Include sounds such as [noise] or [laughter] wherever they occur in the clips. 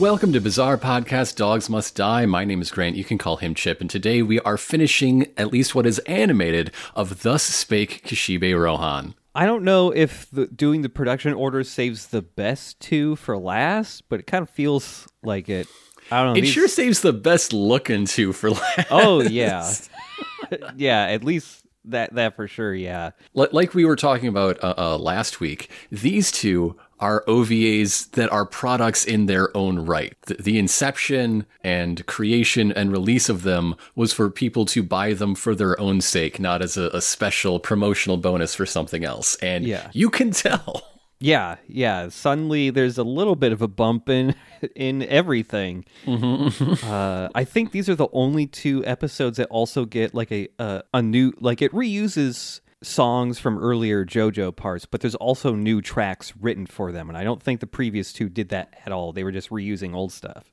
Welcome to Bizarre Podcast Dogs Must Die. My name is Grant. You can call him Chip. And today we are finishing at least what is animated of Thus Spake Kishibe Rohan. I don't know if the, doing the production order saves the best two for last, but it kind of feels like it. I don't know. It these- sure saves the best looking two for [laughs] last. Oh yeah, [laughs] yeah. At least that that for sure. Yeah. Like we were talking about uh, uh, last week, these two are OVAs that are products in their own right. The, the inception and creation and release of them was for people to buy them for their own sake, not as a, a special promotional bonus for something else. And Yeah. you can [laughs] tell. Yeah, yeah. Suddenly, there's a little bit of a bump in [laughs] in everything. [laughs] uh, I think these are the only two episodes that also get like a a, a new like it reuses songs from earlier JoJo parts, but there's also new tracks written for them, and I don't think the previous two did that at all. They were just reusing old stuff.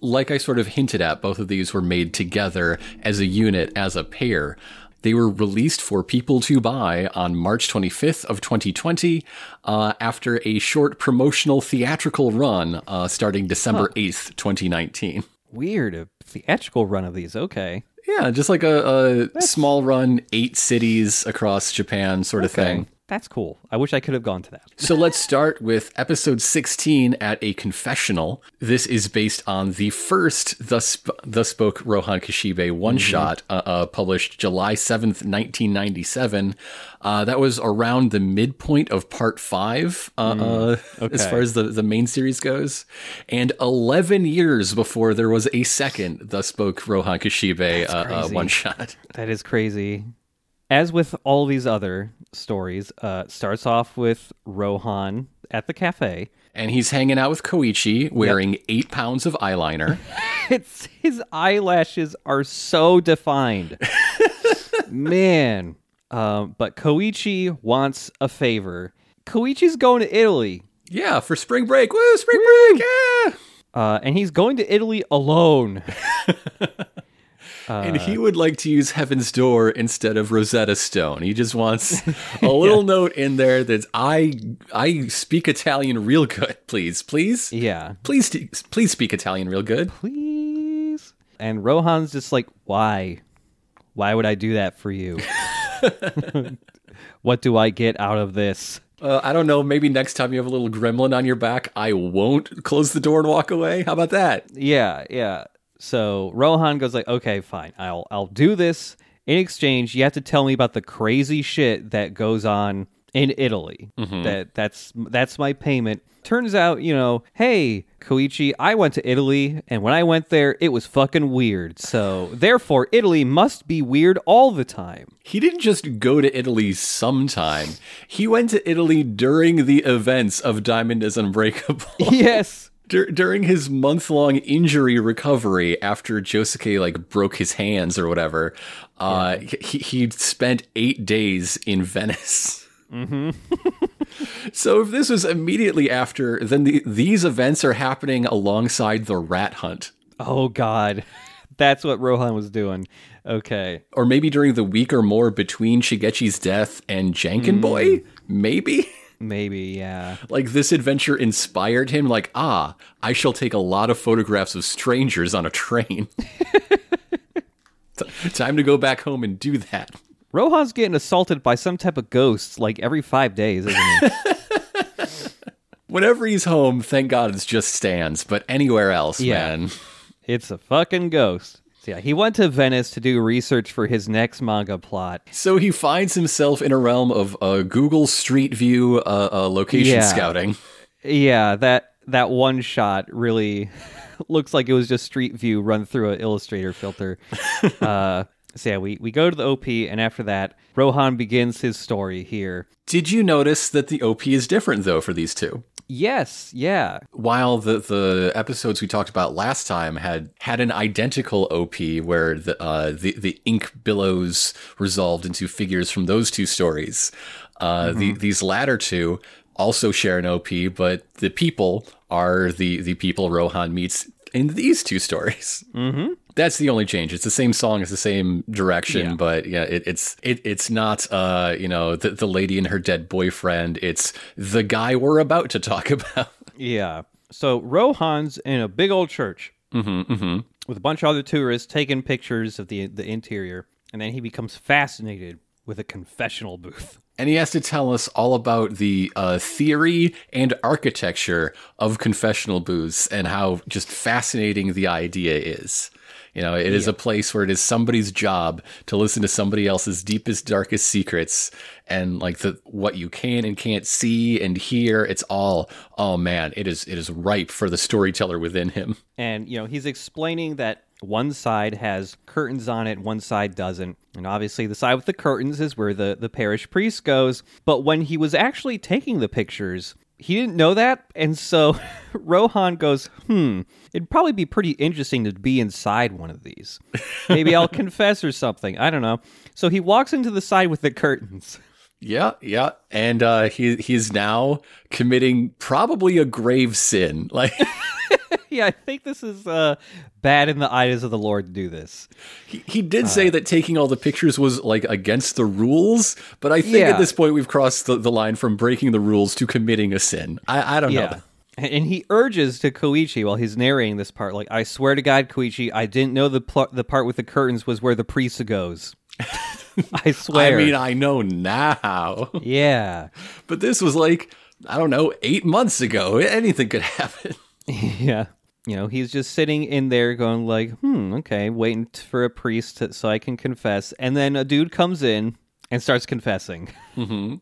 like I sort of hinted at, both of these were made together as a unit, as a pair. They were released for people to buy on March 25th of 2020, uh, after a short promotional theatrical run uh, starting December 8th, 2019. Weird, a theatrical run of these. Okay. Yeah, just like a, a small run, eight cities across Japan sort of thing. That's cool. I wish I could have gone to that. So let's start with episode 16 at a confessional. This is based on the first Thus, Sp- the Spoke Rohan Kishibe one shot, uh, uh, published July 7th, 1997. Uh, that was around the midpoint of part five, uh, uh, as far as the, the main series goes. And 11 years before there was a second Thus Spoke Rohan Kishibe uh, uh, one shot. That is crazy. As with all these other stories, uh, starts off with Rohan at the cafe. And he's hanging out with Koichi wearing eight pounds of eyeliner. [laughs] It's his eyelashes are so defined, [laughs] man. Um, but Koichi wants a favor. Koichi's going to Italy, Yeah, for spring break. Woo, spring break. Yeah. uh, and he's going to Italy alone. [laughs] and he would like to use Heaven's Door instead of Rosetta Stone. He just wants a [laughs] little note in there that I I speak Italian real good. Please, please, Yeah, please, please speak Italian real good. please. And Rohan's just like, why? Why would I do that for you? [laughs] what do I get out of this? Uh, I don't know. Maybe next time you have a little gremlin on your back, I won't close the door and walk away. How about that? Yeah, yeah. So Rohan goes like, "Okay, fine. I'll I'll do this. In exchange, you have to tell me about the crazy shit that goes on in Italy. Mm-hmm. That that's that's my payment." Turns out, you know, hey, Koichi, I went to Italy, and when I went there, it was fucking weird. So, therefore, Italy must be weird all the time. He didn't just go to Italy sometime. He went to Italy during the events of Diamond is Unbreakable. [laughs] yes. Dur- during his month-long injury recovery after Josuke like broke his hands or whatever, uh, he he spent eight days in Venice. Mm-hmm. [laughs] so if this was immediately after, then the, these events are happening alongside the rat hunt, Oh God, [laughs] that's what Rohan was doing. Okay. or maybe during the week or more between Shigechi's death and Janken Boy. Maybe. [laughs] Maybe, yeah. Like this adventure inspired him, like, ah, I shall take a lot of photographs of strangers on a train. [laughs] T- Time to go back home and do that. Rohan's getting assaulted by some type of ghost like every five days, isn't he? [laughs] Whenever he's home, thank God it's just stands, but anywhere else, Yeah. man. it's a fucking ghost. So yeah, he went to Venice to do research for his next manga plot. So he finds himself in a realm of uh, Google Street View uh, uh, location Yeah. scouting. Yeah, that that one shot really [laughs] looks like it was just Street View run through an Illustrator filter. [laughs] uh, so yeah, we, we go to the OP, and after that, Rohan begins his story here. Did you notice that the OP is different, though, for these two? Yes, yeah, While the, the episodes we talked about last time had had an identical OP where the uh, the, the ink billows resolved into figures from those two stories, uh, the, these latter two also share an OP, but the people are the the people Rohan meets in these two stories. Mm-hmm. That's the only change. It's the same song, it's the same direction, Yeah. but yeah, it, it's it, it's not uh you know the the lady and her dead boyfriend. It's the guy we're about to talk [laughs] about. yeah. So Rohan's in a big old church Mm-hmm, mm-hmm. with a bunch of other tourists taking pictures of the the interior, and then he becomes fascinated with a confessional booth. And he has to tell us all about the uh, theory and architecture of confessional booths and how just fascinating the idea is. You know, it is a place where it is somebody's job to listen to somebody else's deepest, darkest secrets and like the what you can and can't see and hear. It's all, oh man, it is it is ripe for the storyteller within him. And you know, he's explaining that one side has curtains on it, one side doesn't. And obviously the side with the curtains is where the, the parish priest goes. But when he was actually taking the pictures, he didn't know that. And so [laughs] Rohan goes, hmm, it'd probably be pretty interesting to be inside one of these. Maybe I'll [laughs] confess or something. I don't know. So he walks into the side with the curtains. Yeah, yeah, and uh, he he's now committing probably a grave sin. Like [laughs] [laughs] yeah, I think this is uh, bad in the eyes of the Lord to do this. he, he did say that taking all the pictures was like against the rules, but I think Yeah. at this point we've crossed the, the line from breaking the rules to committing a sin. I, I don't know. And he urges to Koichi while he's narrating this part, like, I swear to God, Koichi, I didn't know the pl- the part with the curtains was where the priest goes. [laughs] I swear. I mean, I know now, yeah. but this was like I don't know, eight months ago. Anything could happen. [laughs] Yeah. You know, he's just sitting in there going like, hmm, okay, waiting for a priest to, so I can confess. And then a dude comes in and starts confessing. [laughs] Mm-hmm.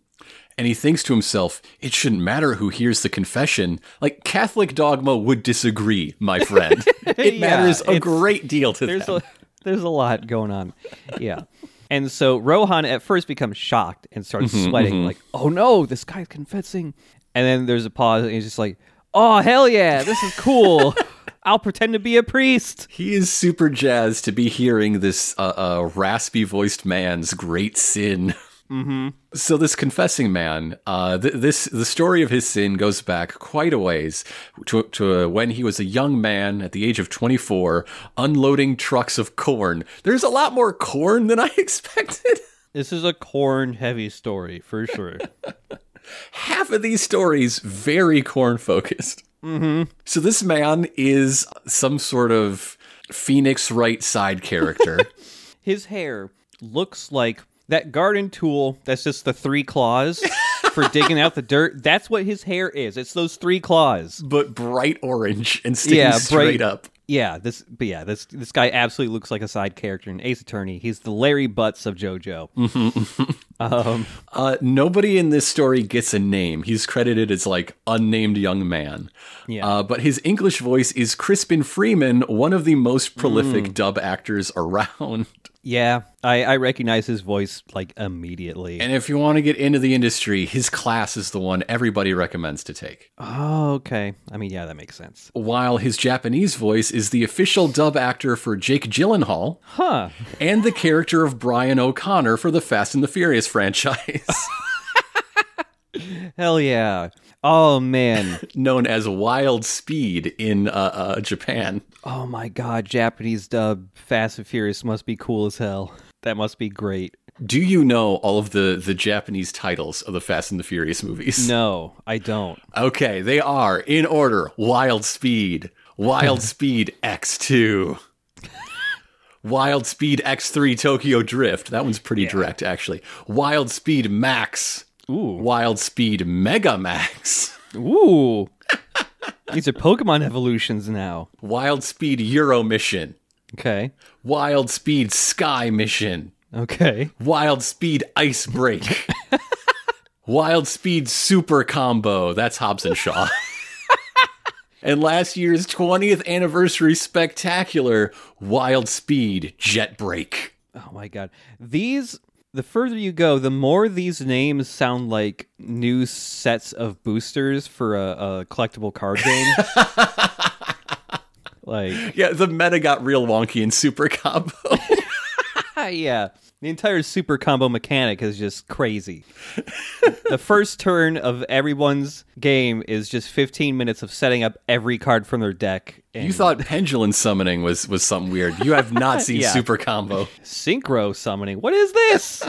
And he thinks to himself, it shouldn't matter who hears the confession. Like Catholic dogma would disagree, my friend. [laughs] it Yeah, matters a great deal to there's them. a there's a lot going on. Yeah. And so Rohan at first becomes shocked and starts mm-hmm, sweating, mm-hmm. like, oh no, this guy's confessing. And then there's a pause, and he's just like, oh, hell yeah, this is cool. [laughs] I'll pretend to be a priest. He is super jazzed to be hearing this uh, uh, raspy voiced man's great sin. Mm-hmm. So this confessing man, uh, th- this the story of his sin goes back quite a ways to, to uh, when he was a young man at the age of 24, unloading trucks of corn. There's a lot more corn than I [laughs] expected. This is a corn heavy story for sure. [laughs] half of these stories very corn focused. Mm-hmm. So this man is some sort of Phoenix Wright side character. [laughs] His hair looks like that garden tool that's just the three claws for digging out the dirt. That's what his hair is. It's those three claws. but bright orange and sticking Yeah, straight up. Yeah, this but yeah, this this guy absolutely looks like a side character in Ace Attorney. He's the Larry Butz of JoJo. [laughs] um, Uh, nobody in this story gets a name. He's credited as like unnamed young man. Yeah. Uh, but his English voice is Crispin Freeman, one of the most prolific Mm. dub actors [laughs] around. Yeah, I, I recognize his voice like immediately. And if you want to get into the industry, his class is the one everybody recommends to take. oh, okay. I mean, yeah, that makes sense. While his Japanese voice is the official dub actor for Jake Gyllenhaal Huh. and the character of Brian O'Connor for the Fast and the Furious franchise, [laughs] Hell yeah. Oh man. [laughs] known as Wild Speed in uh, uh, Japan. Oh my god, Japanese dub Fast and Furious must be cool as hell. That must be great. Do you know all of the, the Japanese titles of the Fast and the Furious movies? [laughs] No, I don't. Okay, they are in order Wild Speed, Wild [laughs] Speed X2, Wild Speed X3 Tokyo Drift. That one's pretty direct, actually. Wild Speed Max, Ooh. Wild Speed Mega Max, [laughs] Ooh. These are Pokemon evolutions now. Wild Speed Euro Mission, Okay. Wild Speed Sky Mission, Okay. Wild Speed Ice Break, [laughs] Wild Speed Super Combo. That's Hobbs and Shaw. [laughs] and last year's 20th anniversary spectacular, Wild Speed Jet Break. Oh my god. These the further you go, the more these names sound like new sets of boosters for a, a collectible card game. [laughs] like Yeah, the meta got real wonky in Super Combo. ah, [laughs] yeah. The entire super combo mechanic is just crazy. the first turn of everyone's game is just 15 minutes of setting up every card from their deck. And you thought pendulum summoning was, was something weird. You have not [laughs] seen Yeah. Super Combo. synchro summoning. What is this?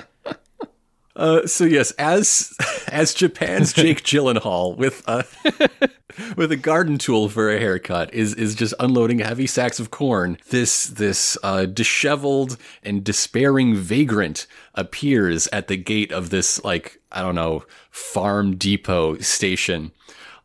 Uh, so yes, as [laughs] as Japan's [laughs] Jake Gyllenhaal with uh, [laughs] with a garden tool for a haircut is is just unloading heavy sacks of corn. This this uh, disheveled and despairing vagrant appears at the gate of this like I don't know farm depot station,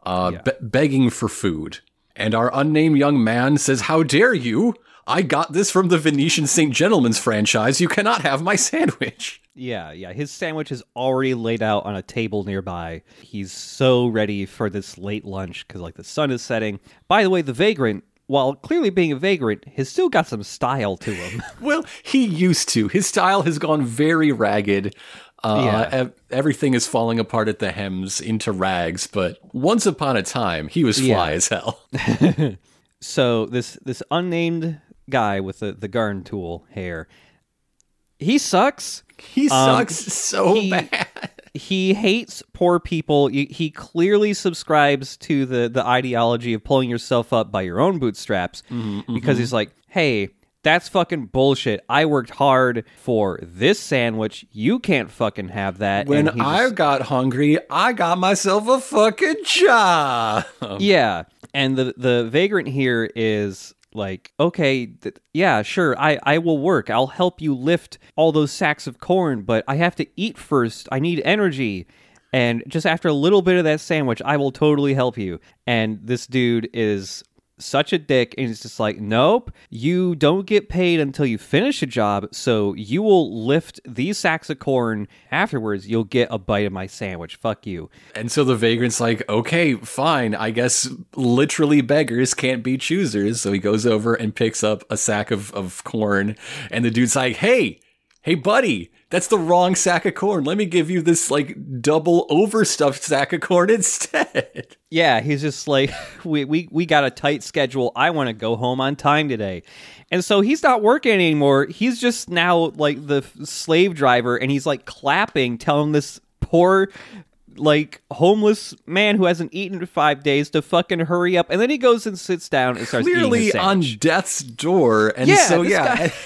uh, Yeah. be- begging for food. And our unnamed young man says, "How dare you! I got this from the Venetian St. Gentleman's franchise. You cannot have my sandwich." Yeah, yeah. His sandwich is already laid out on a table nearby. He's so ready for this late lunch because, like, the sun is setting. By the way, the vagrant, while clearly being a vagrant, has still got some style to him. [laughs] Well, he used to. His style has gone very ragged. Uh, Yeah. ev- everything is falling apart at the hems into rags. But once upon a time, he was fly Yeah. as hell. [laughs] so this this unnamed guy with the the garden tool hair, he sucks. He Um, sucks so he- bad. he hates poor people. He, he clearly subscribes to the the ideology of pulling yourself up by your own bootstraps Mm-hmm, because he's like, "Hey, that's fucking bullshit. I worked hard for this sandwich. You can't fucking have that." When I got hungry, I got myself a fucking job. yeah, and the the vagrant here is like, okay, th- yeah, sure, I I will work. I'll help you lift all those sacks of corn, but I have to eat first. I need energy. And just after a little bit of that sandwich, I will totally help you. And this dude is such a dick and he's just like, "Nope, you don't get paid until you finish a job, so you will lift these sacks of corn afterwards. You'll get a bite of my sandwich. Fuck you." And so the vagrant's like, okay, fine. I guess literally beggars can't be choosers. So he goes over and picks up a sack of, of corn. And the dude's like, hey, hey, buddy, that's the wrong sack of corn. Let me give you this like double overstuffed sack of corn [laughs] instead. Yeah, he's just like, [laughs] we, we, we got a tight schedule. I want to go home on time today. And so he's not working anymore. He's just now like the slave driver and he's like clapping, telling this poor, like homeless man who hasn't eaten in five days to fucking hurry up. And then he goes and sits down and starts eating Clearly on death's door. And Yeah, so, yeah. guy- [laughs]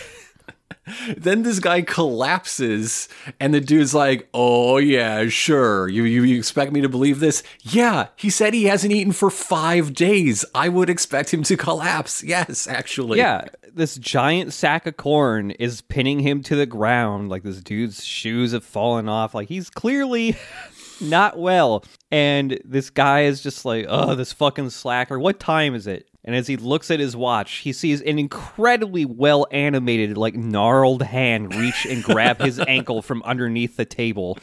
then this guy collapses and the dude's like oh yeah sure you, you you expect me to believe this yeah he said he hasn't eaten for five days i would expect him to collapse [laughs] yes actually Yeah, this giant sack of corn is pinning him to the ground. Like this dude's shoes have fallen off. Like he's clearly [laughs] not well. And this guy is just like, oh, this fucking slacker. What time is it? And as he looks at his watch, he sees an incredibly well animated, like gnarled hand reach and grab his [laughs] ankle from underneath the table.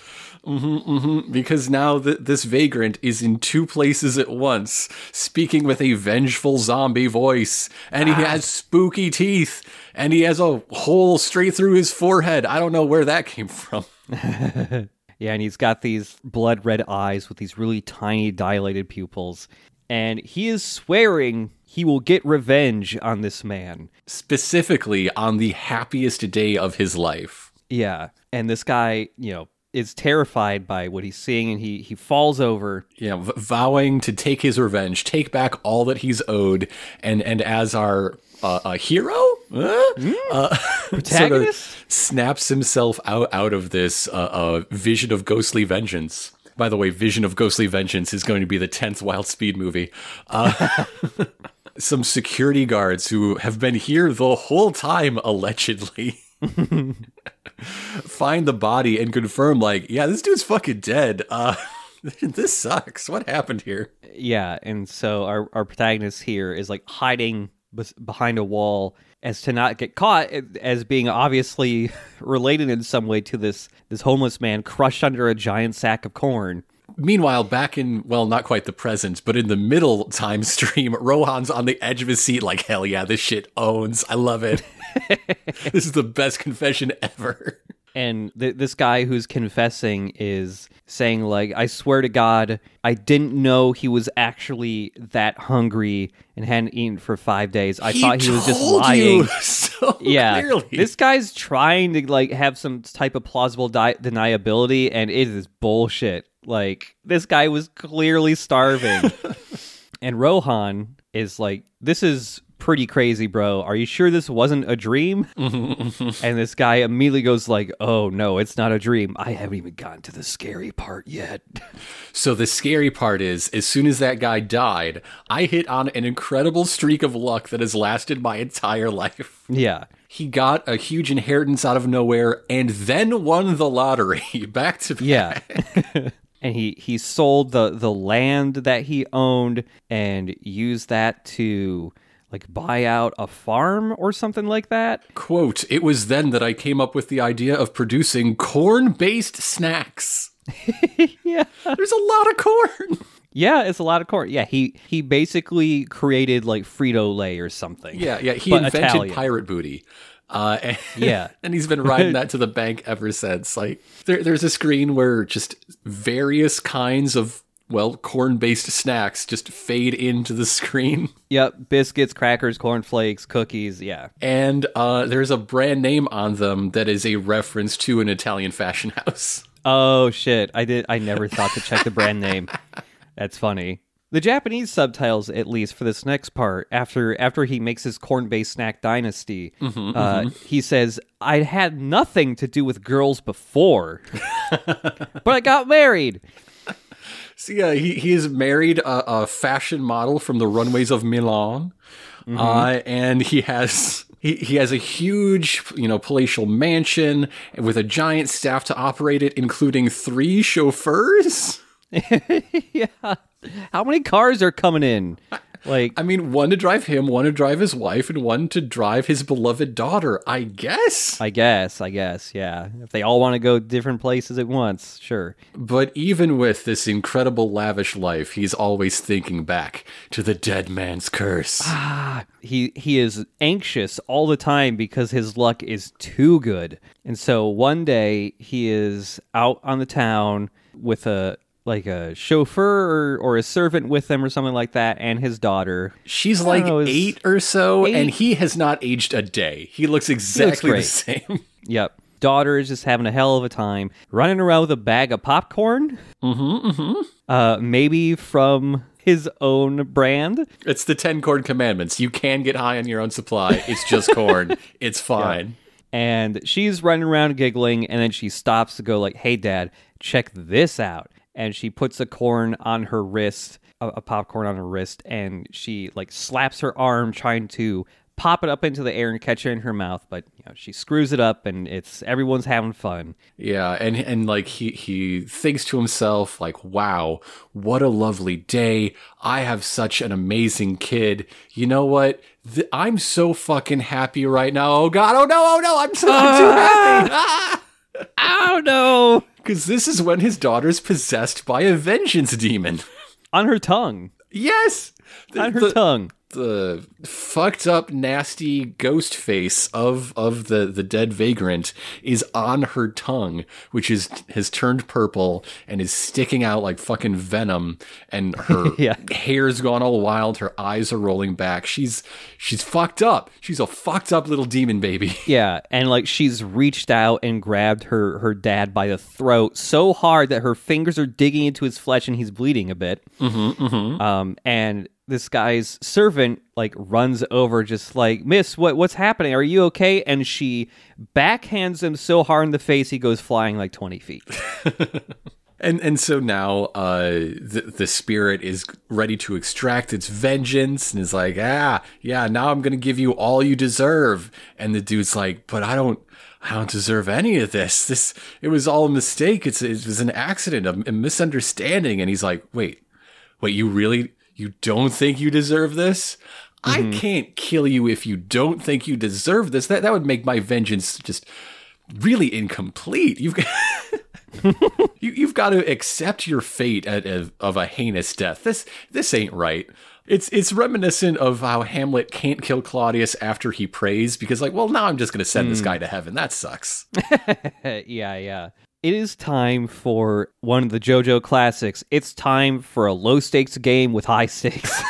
Mm-hmm, mm-hmm. because now th- this vagrant is in two places at once speaking with a vengeful zombie voice. And he ah. has spooky teeth. And he has a hole straight through his forehead. I don't know where that came from. [laughs] Yeah, and he's got these blood red eyes with these really tiny dilated pupils. And he is swearing he will get revenge on this man. specifically on the happiest day of his life Yeah. And this guy, you know, is terrified by what he's seeing and he he falls over. know, v- vowing to take his revenge, take back all that he's owed, and and as our uh, a hero, uh, [laughs] uh, sort of Protagonist? snaps himself out out of this uh, uh, vision of ghostly vengeance. By the way, Vision of Ghostly Vengeance is going to be the tenth Wild Speed movie. [laughs] Some security guards who have been here the whole time, allegedly. [laughs] find the body and confirm like yeah this dude's fucking dead uh [laughs] this sucks what happened here Yeah, and so our our protagonist here is like hiding behind a wall as to not get caught as being obviously [laughs] related in some way to this this homeless man crushed under a giant sack of corn. Meanwhile back in well not quite the present but in the middle time stream [laughs] rohan's on the edge of his seat like hell yeah this shit owns. I love it. [laughs] This is the best confession ever. And th- this guy who's confessing is saying like i swear to god i didn't know he was actually that hungry and hadn't eaten for five days. I thought he was just lying you [laughs] so yeah. clearly. this guy's trying to like have some type of plausible di- deniability and it is bullshit like this guy was clearly starving [laughs] and rohan is like this is pretty crazy, bro. Are you sure this wasn't a dream? [laughs] and this guy immediately goes like, "Oh no, it's not a dream. I haven't even gotten to the scary part yet." [laughs] So the scary part is, as soon as that guy died, I hit on an incredible streak of luck that has lasted my entire life. yeah. He got a huge inheritance out of nowhere and then won the lottery back to back. Yeah. And he he sold the the land that he owned and used that to like buy out a farm or something like that. Quote, it was then that I came up with the idea of producing corn based snacks. [laughs] Yeah. There's a lot of corn. Yeah, it's a lot of corn. Yeah, he he basically created like Frito Lay or something. Yeah, yeah. He invented Italian. pirate booty. Uh, and, Yeah. [laughs] and he's been riding that to the bank ever since. Like, there, there's a screen where just various kinds of well, corn-based snacks just fade into the screen, [laughs] Yep, biscuits, crackers, cornflakes, cookies. Yeah. and uh, there's a brand name on them that is a reference to an Italian fashion house. [laughs] Oh shit! I did. I never thought to check the brand name. That's funny. The Japanese subtitles, at least for this next part, after after he makes his corn-based snack dynasty, uh, he says, "I had nothing to do with girls before, [laughs] but I got married." See, yeah, he he is married a, a fashion model from the runways of Milan, uh, and he has he, he has a huge you know palatial mansion with a giant staff to operate it, including three chauffeurs. [laughs] yeah. How many cars are coming in? Like, I mean, one to drive him, one to drive his wife, and one to drive his beloved daughter. I guess. I guess, I guess, yeah. If they all want to go different places at once, sure. But even with this incredible lavish life, he's always thinking back to the dead man's curse. Ah, he he is anxious all the time because his luck is too good. And so one day he is out on the town with a like a chauffeur or, or a servant with him or something like that and his daughter. She's like know, eight or so, and he has not aged a day. He looks exactly the same. [laughs] Yep. Daughter is just having a hell of a time running around with a bag of popcorn. Mm-hmm. Mm-hmm. Uh maybe from his own brand. It's the 10 corn commandments. You can get high on your own supply. It's just corn. [laughs] It's fine. and she's running around giggling and then she stops to go like hey dad check this out and she puts a corn on her wrist a, a popcorn on her wrist and she like slaps her arm trying to pop it up into the air and catch it in her mouth but you know she screws it up and it's everyone's having fun Yeah, and and like he he thinks to himself like, "Wow, what a lovely day. I have such an amazing kid. You know what? Th- I'm so fucking happy right now. Oh god. Oh no. Oh no. I'm so I'm too [laughs] happy." Ah! oh no Cuz this is when his daughter's possessed by a vengeance demon. on her tongue yes. The- on her the- tongue the fucked up nasty ghost face of of the the dead vagrant is on her tongue which is has turned purple and is sticking out like fucking venom and her [laughs] Yeah. hair's gone all wild her eyes are rolling back she's she's fucked up she's a fucked up little demon baby [laughs] Yeah, and like she's reached out and grabbed her her dad by the throat so hard that her fingers are digging into his flesh and he's bleeding a bit. Mm-hmm, Um, and this guy's servant like runs over, just like Miss, what what's happening? Are you okay? And she backhands him so hard in the face he goes flying like twenty feet. [laughs] And and so now uh the the spirit is ready to extract its vengeance and is like, ah, yeah, now I'm gonna give you all you deserve. And the dude's like, but I don't I don't deserve any of this. This it was all a mistake. It's it was an accident, a, a misunderstanding. And he's like, wait, wait, you really you don't think you deserve this? I mm-hmm. can't kill you if you don't think you deserve this. That that would make my vengeance just really incomplete. You've [laughs] you, you've got to accept your fate at, of, of a heinous death. This this ain't right. It's it's reminiscent of how Hamlet can't kill Claudius after he prays because like, well, now I'm just going to send this hmm. guy to heaven. That sucks. [laughs] yeah, yeah. It is time for one of the JoJo classics. It's time for a low stakes game with high stakes.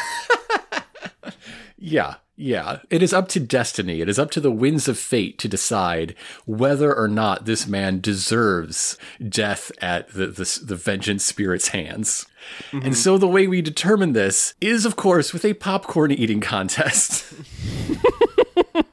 [laughs] yeah. Yeah, it is up to destiny. It is up to the winds of fate to decide whether or not this man deserves death at the, the, the vengeance spirit's hands. Mm-hmm. And so the way we determine this is, of course, with a popcorn eating contest. [laughs]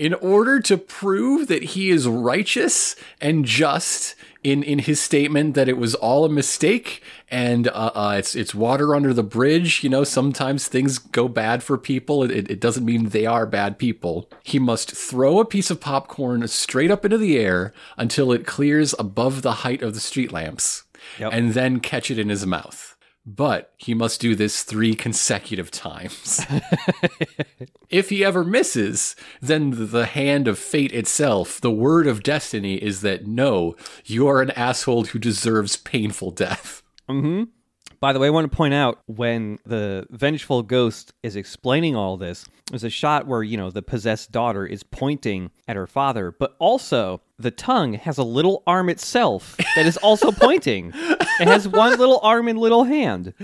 In order to prove that he is righteous and just in in his statement that it was all a mistake and uh, uh, it's it's water under the bridge. You know, sometimes things go bad for people. It, it doesn't mean they are bad people. He must throw a piece of popcorn straight up into the air until it clears above the height of the street lamps, yep. and then catch it in his mouth but he must do this three consecutive times. [laughs] if he ever misses, then the hand of fate itself, the word of destiny, is that no, you are an asshole who deserves painful death. Mm-hmm. By the way, I want to point out when the vengeful ghost is explaining all this, there's a shot where, you know, the possessed daughter is pointing at her father, but also the tongue has a little arm itself that is also [laughs] pointing. It has one little arm and little hand.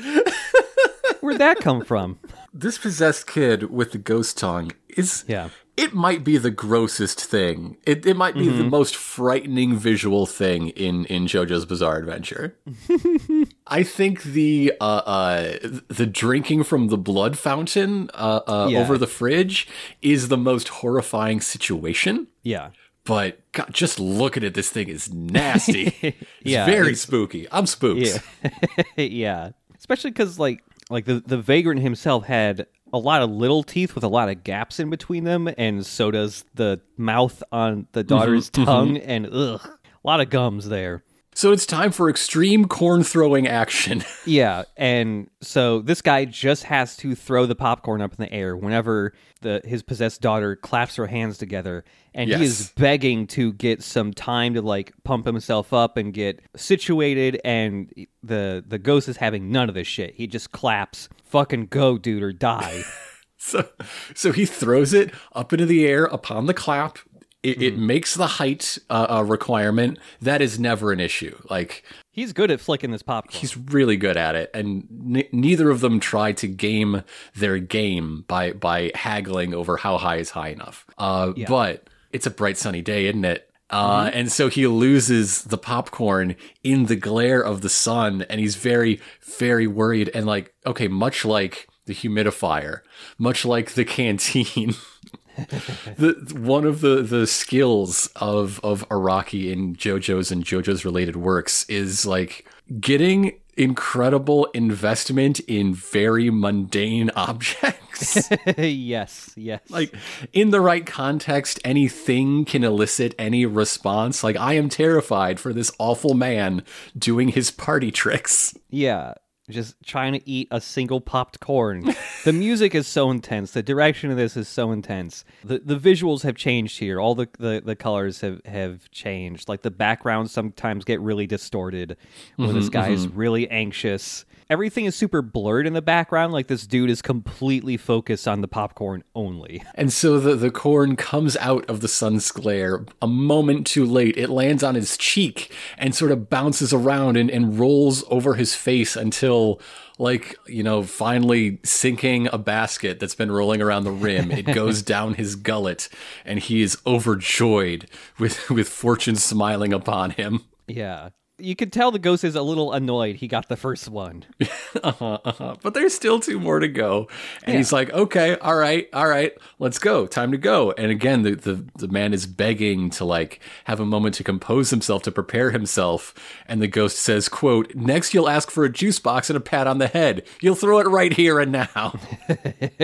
Where'd that come from? This possessed kid with the ghost tongue is yeah it might be the grossest thing. It, it might be mm-hmm. the most frightening visual thing in, in JoJo's Bizarre Adventure. [laughs] I think the uh, uh, the drinking from the blood fountain uh, uh, yeah. over the fridge is the most horrifying situation. Yeah. But God, just looking at this thing is nasty. [laughs] it's yeah, very it's, spooky. I'm spooked. Yeah. [laughs] yeah. Especially because like like the the vagrant himself had a lot of little teeth with a lot of gaps in between them, and so does the mouth on the daughter's mm-hmm, tongue, mm-hmm. and ugh, a lot of gums there. So it's time for extreme corn throwing action. [laughs] yeah, and so this guy just has to throw the popcorn up in the air whenever the his possessed daughter claps her hands together, and yes. he is begging to get some time to like pump himself up and get situated. And the the ghost is having none of this shit. He just claps, "Fucking go, dude, or die." [laughs] so, so he throws it up into the air upon the clap it, mm. it makes the height uh, a requirement. That is never an issue. Like he's good at flicking this popcorn. He's really good at it, and n- neither of them try to game their game by by haggling over how high is high enough. Uh, yeah. But it's a bright sunny day, isn't it? Uh, mm-hmm. And so he loses the popcorn in the glare of the sun, and he's very, very worried. And like, okay, much like the humidifier, much like the canteen. [laughs] [laughs] the one of the the skills of of Araki in JoJo's and JoJo's related works is like getting incredible investment in very mundane [laughs] objects. [laughs] yes, yes. Like in the right context, anything can elicit any response. Like I am terrified for this awful man doing his party tricks. Yeah just trying to eat a single popped corn. [laughs] the music is so intense. The direction of this is so intense. The the visuals have changed here. All the, the, the colors have, have changed. Like the backgrounds sometimes get really distorted when mm-hmm, this guy mm-hmm. is really anxious everything is super blurred in the background. Like this dude is completely focused on the popcorn only. [laughs] And so the, the corn comes out of the sun's glare a moment too late. It lands on his cheek and sort of bounces around and, and rolls over his face until like you know finally sinking a basket that's been rolling around the rim it goes [laughs] down his gullet and he is overjoyed with with fortune smiling upon him yeah you could tell the ghost is a little annoyed he got the first one. [laughs] uh-huh, uh-huh. But there's still two more to go. And yeah. he's like, okay, all right, all right, let's go. Time to go. And again, the, the, the man is begging to like have a moment to compose himself, to prepare himself. And the ghost says, quote, next you'll ask for a juice box and a pat on the head. You'll throw it right here and now. [laughs]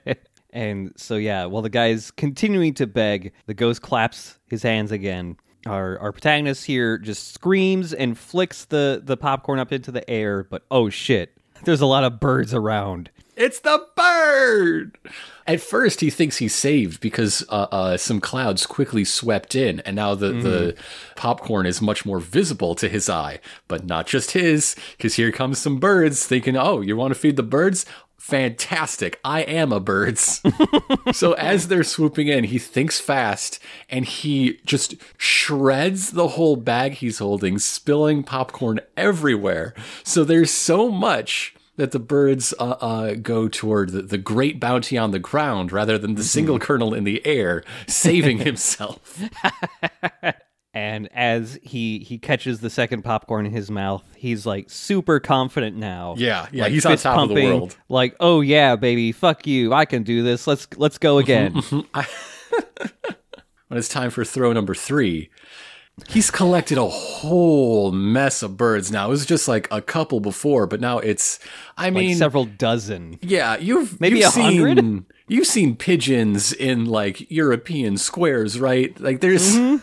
[laughs] and so, yeah, while the guy's continuing to beg, the ghost claps his hands again our our protagonist here just screams and flicks the the popcorn up into the air, but oh shit, there's a lot of birds around. It's the bird. At first, he thinks he's saved because uh, uh, some clouds quickly swept in, and now the, mm. the mm-hmm. popcorn is much more visible to his eye. But not just his, because here comes some birds thinking, oh, you want to feed the birds? Fantastic. I am a birds. [laughs] so as they're swooping in, he thinks fast and he just shreds the whole bag he's holding, spilling popcorn everywhere. So there's so much that the birds uh, uh, go toward the, the great bounty on the ground rather than the single kernel in the air, saving himself. [laughs] And as he he catches the second popcorn in his mouth, he's like super confident now. Yeah, yeah, Like, he's on top of the pumping, world. Like, oh yeah, baby, fuck you, I can do this. Let's let's go again. [laughs] When it's time for throw number three, he's collected a whole mess of birds now. It was just like a couple before, but now it's, I like mean, several dozen. Yeah, you've Maybe a hundred? seen you've seen pigeons in like European squares, right? Like there's Mm-hmm.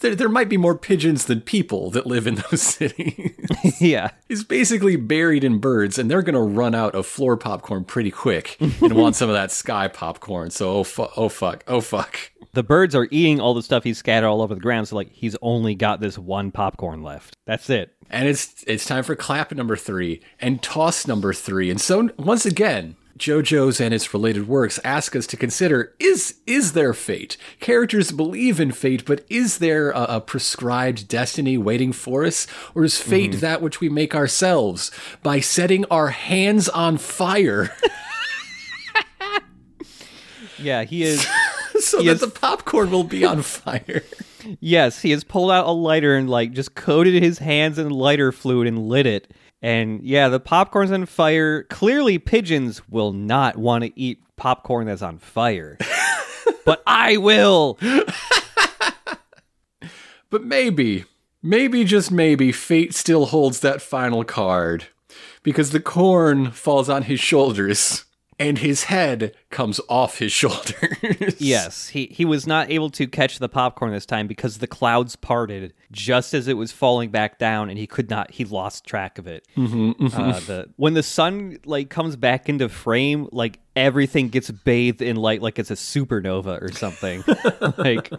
There, there might be more pigeons than people that live in those [laughs] cities. [laughs] yeah. He's basically buried in birds, and they're gonna run out of floor popcorn pretty quick and want some of that sky popcorn. So oh fu- oh fuck oh fuck. The birds are eating all the stuff he's scattered all over the ground, so like he's only got this one popcorn left. That's it. And it's it's time for clap number three and toss number three. And so once again, JoJo's and its related works ask us to consider is is there fate? Characters believe in fate, but is there a, a prescribed destiny waiting for us, or is fate mm-hmm. that which we make ourselves by setting our hands on fire [laughs] Yeah, he is. [laughs] so Yes. that the popcorn will be on fire? [laughs] yes, he has pulled out a lighter and like just coated his hands in lighter fluid and lit it. And yeah, the popcorn's on fire. Clearly, pigeons will not want to eat popcorn that's on fire. [laughs] but I will. [laughs] But maybe, maybe just maybe, fate still holds that final card. Because the corn falls on his shoulders and his head comes off his [laughs] shoulders. Yes, he he was not able to catch the popcorn this time because the clouds parted just as it was falling back down, and he could not. He lost track of it. Mm-hmm, Uh, the when the sun like comes back into frame, like everything gets bathed in light, like it's a supernova or something. [laughs] like,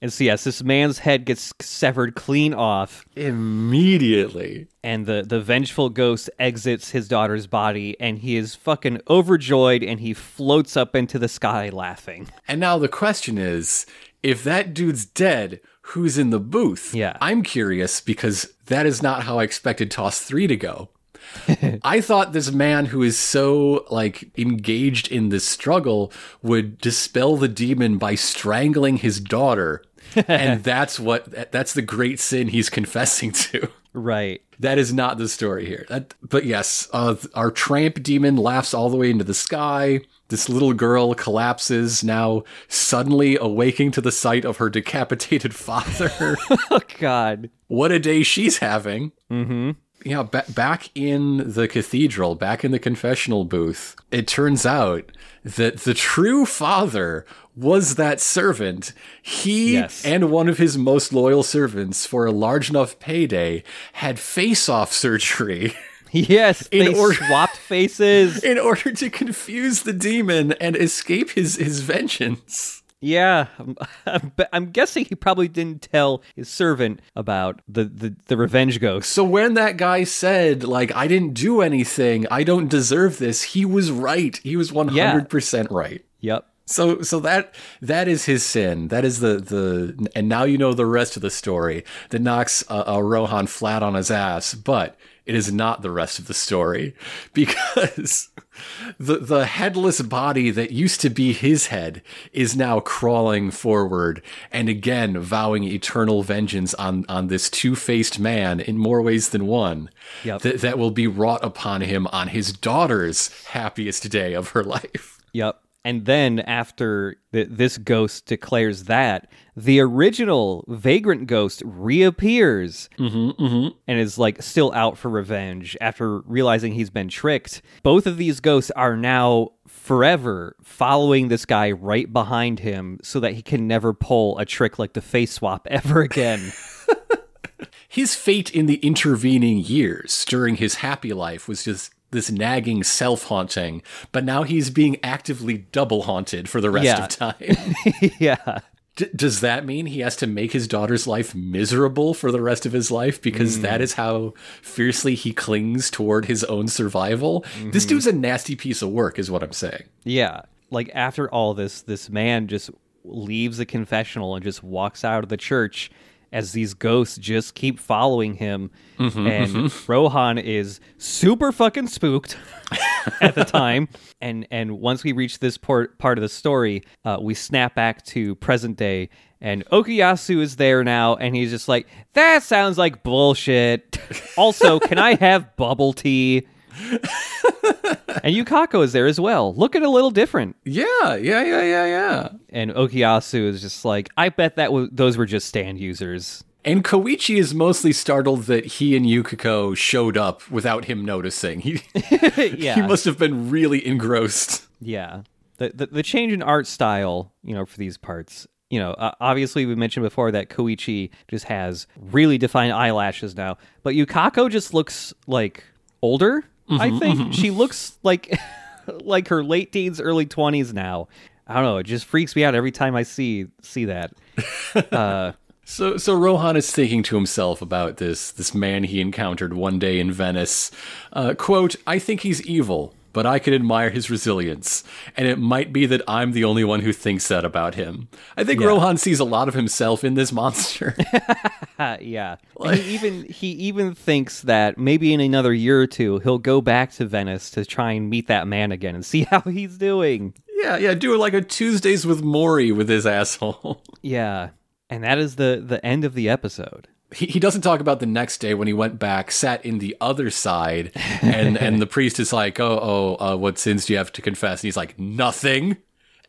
and so yes, this man's head gets severed clean off, Immediately. and the the vengeful ghost exits his daughter's body, and he is fucking overjoyed, and he floats up into the sky laughing. And now the question is if that dude's dead, who's in the booth? Yeah. I'm curious because that is not how I expected Toss 3 to go. [laughs] I thought this man who is so like engaged in this struggle would dispel the demon by strangling his daughter. and [laughs] that's what that's the great sin he's confessing to. Right. That is not the story here. That, but yes, uh, our tramp demon laughs all the way into the sky. This little girl collapses, now suddenly awaking to the sight of her decapitated father. [laughs] Oh God. what a day she's having. Mm-hmm. Yeah, ba- back in the cathedral, back in the confessional booth, it turns out that the true father was that servant. He Yes. and one of his most loyal servants, for a large enough payday, had face off surgery. [laughs] Yes, In they order- swapped faces. [laughs] in order to confuse the demon and escape his, his vengeance. yeah, [laughs] I'm, I'm, I'm guessing he probably didn't tell his servant about the, the, the revenge ghost. So when that guy said, like, I didn't do anything, I don't deserve this, he was right. He was 100% right. Yep. So so that that is his sin. That is the the and now you know the rest of the story that knocks uh, uh, Rohan flat on his ass, but it is not the rest of the story [laughs] because the the headless body that used to be his head is now crawling forward and again vowing eternal vengeance on on this two-faced man in more ways than one. Yep. That that will be wrought upon him on his daughter's happiest day of her [laughs] life. Yep. And then after th- this ghost declares that, the original vagrant ghost reappears mm-hmm, mm-hmm. and is like still out for revenge after realizing he's been tricked. Both of these ghosts are now forever following this guy right behind him so that he can never pull a trick like the face swap [laughs] ever again. [laughs] His fate in the intervening years during his happy life was just this nagging self haunting, but now he's being actively double haunted for the rest Yeah. of time. [laughs] yeah. D- does that mean he has to make his daughter's life miserable for the rest of his life because hmm. that is how fiercely he clings toward his own survival? This mm-hmm. dude's a nasty piece of work, is what I'm saying. Yeah. Like after all this, this man just leaves the confessional and just walks out of the church as these ghosts just keep following him. and Rohan is super fucking spooked [laughs] at the time. And and once we reach this part part of the story, uh, we snap back to present day. And Okuyasu is there now, and he's just like, "That sounds like bullshit." [laughs] also, can I have bubble tea? [laughs] and Yukako is there as well, looking a little different. Yeah, yeah, yeah, yeah, yeah. And Okuyasu is just like, I bet that w- those were just stand users. And Koichi is mostly startled that he and Yukako showed up without him noticing. He [laughs] [laughs] yeah, he must have been really engrossed. yeah. The, the the change in art style, you know, for these parts. You know, uh, obviously we mentioned before that Koichi just has really defined eyelashes now, but Yukako just looks like older. I think she looks like [laughs] like her late teens, early twenties now. I don't know. It just freaks me out every time I see see that. [laughs] Uh, So so Rohan is thinking to himself about this this man he encountered one day in Venice. Uh, quote, I think he's evil, but I can admire his resilience. And it might be that I'm the only one who thinks that about him. I think Rohan sees a lot of himself in this monster. [laughs] Yeah. And he even he even thinks that maybe in another year or two he'll go back to Venice to try and meet that man again and see [laughs] how he's doing. yeah, yeah, do like a Tuesdays with Morrie with his asshole. [laughs] Yeah. And that is the the end of the episode. He, he doesn't talk about the next day when he went back, sat in the other side, and and the priest is like, "Oh, oh, uh, what sins do you have to confess?" And he's like, "Nothing,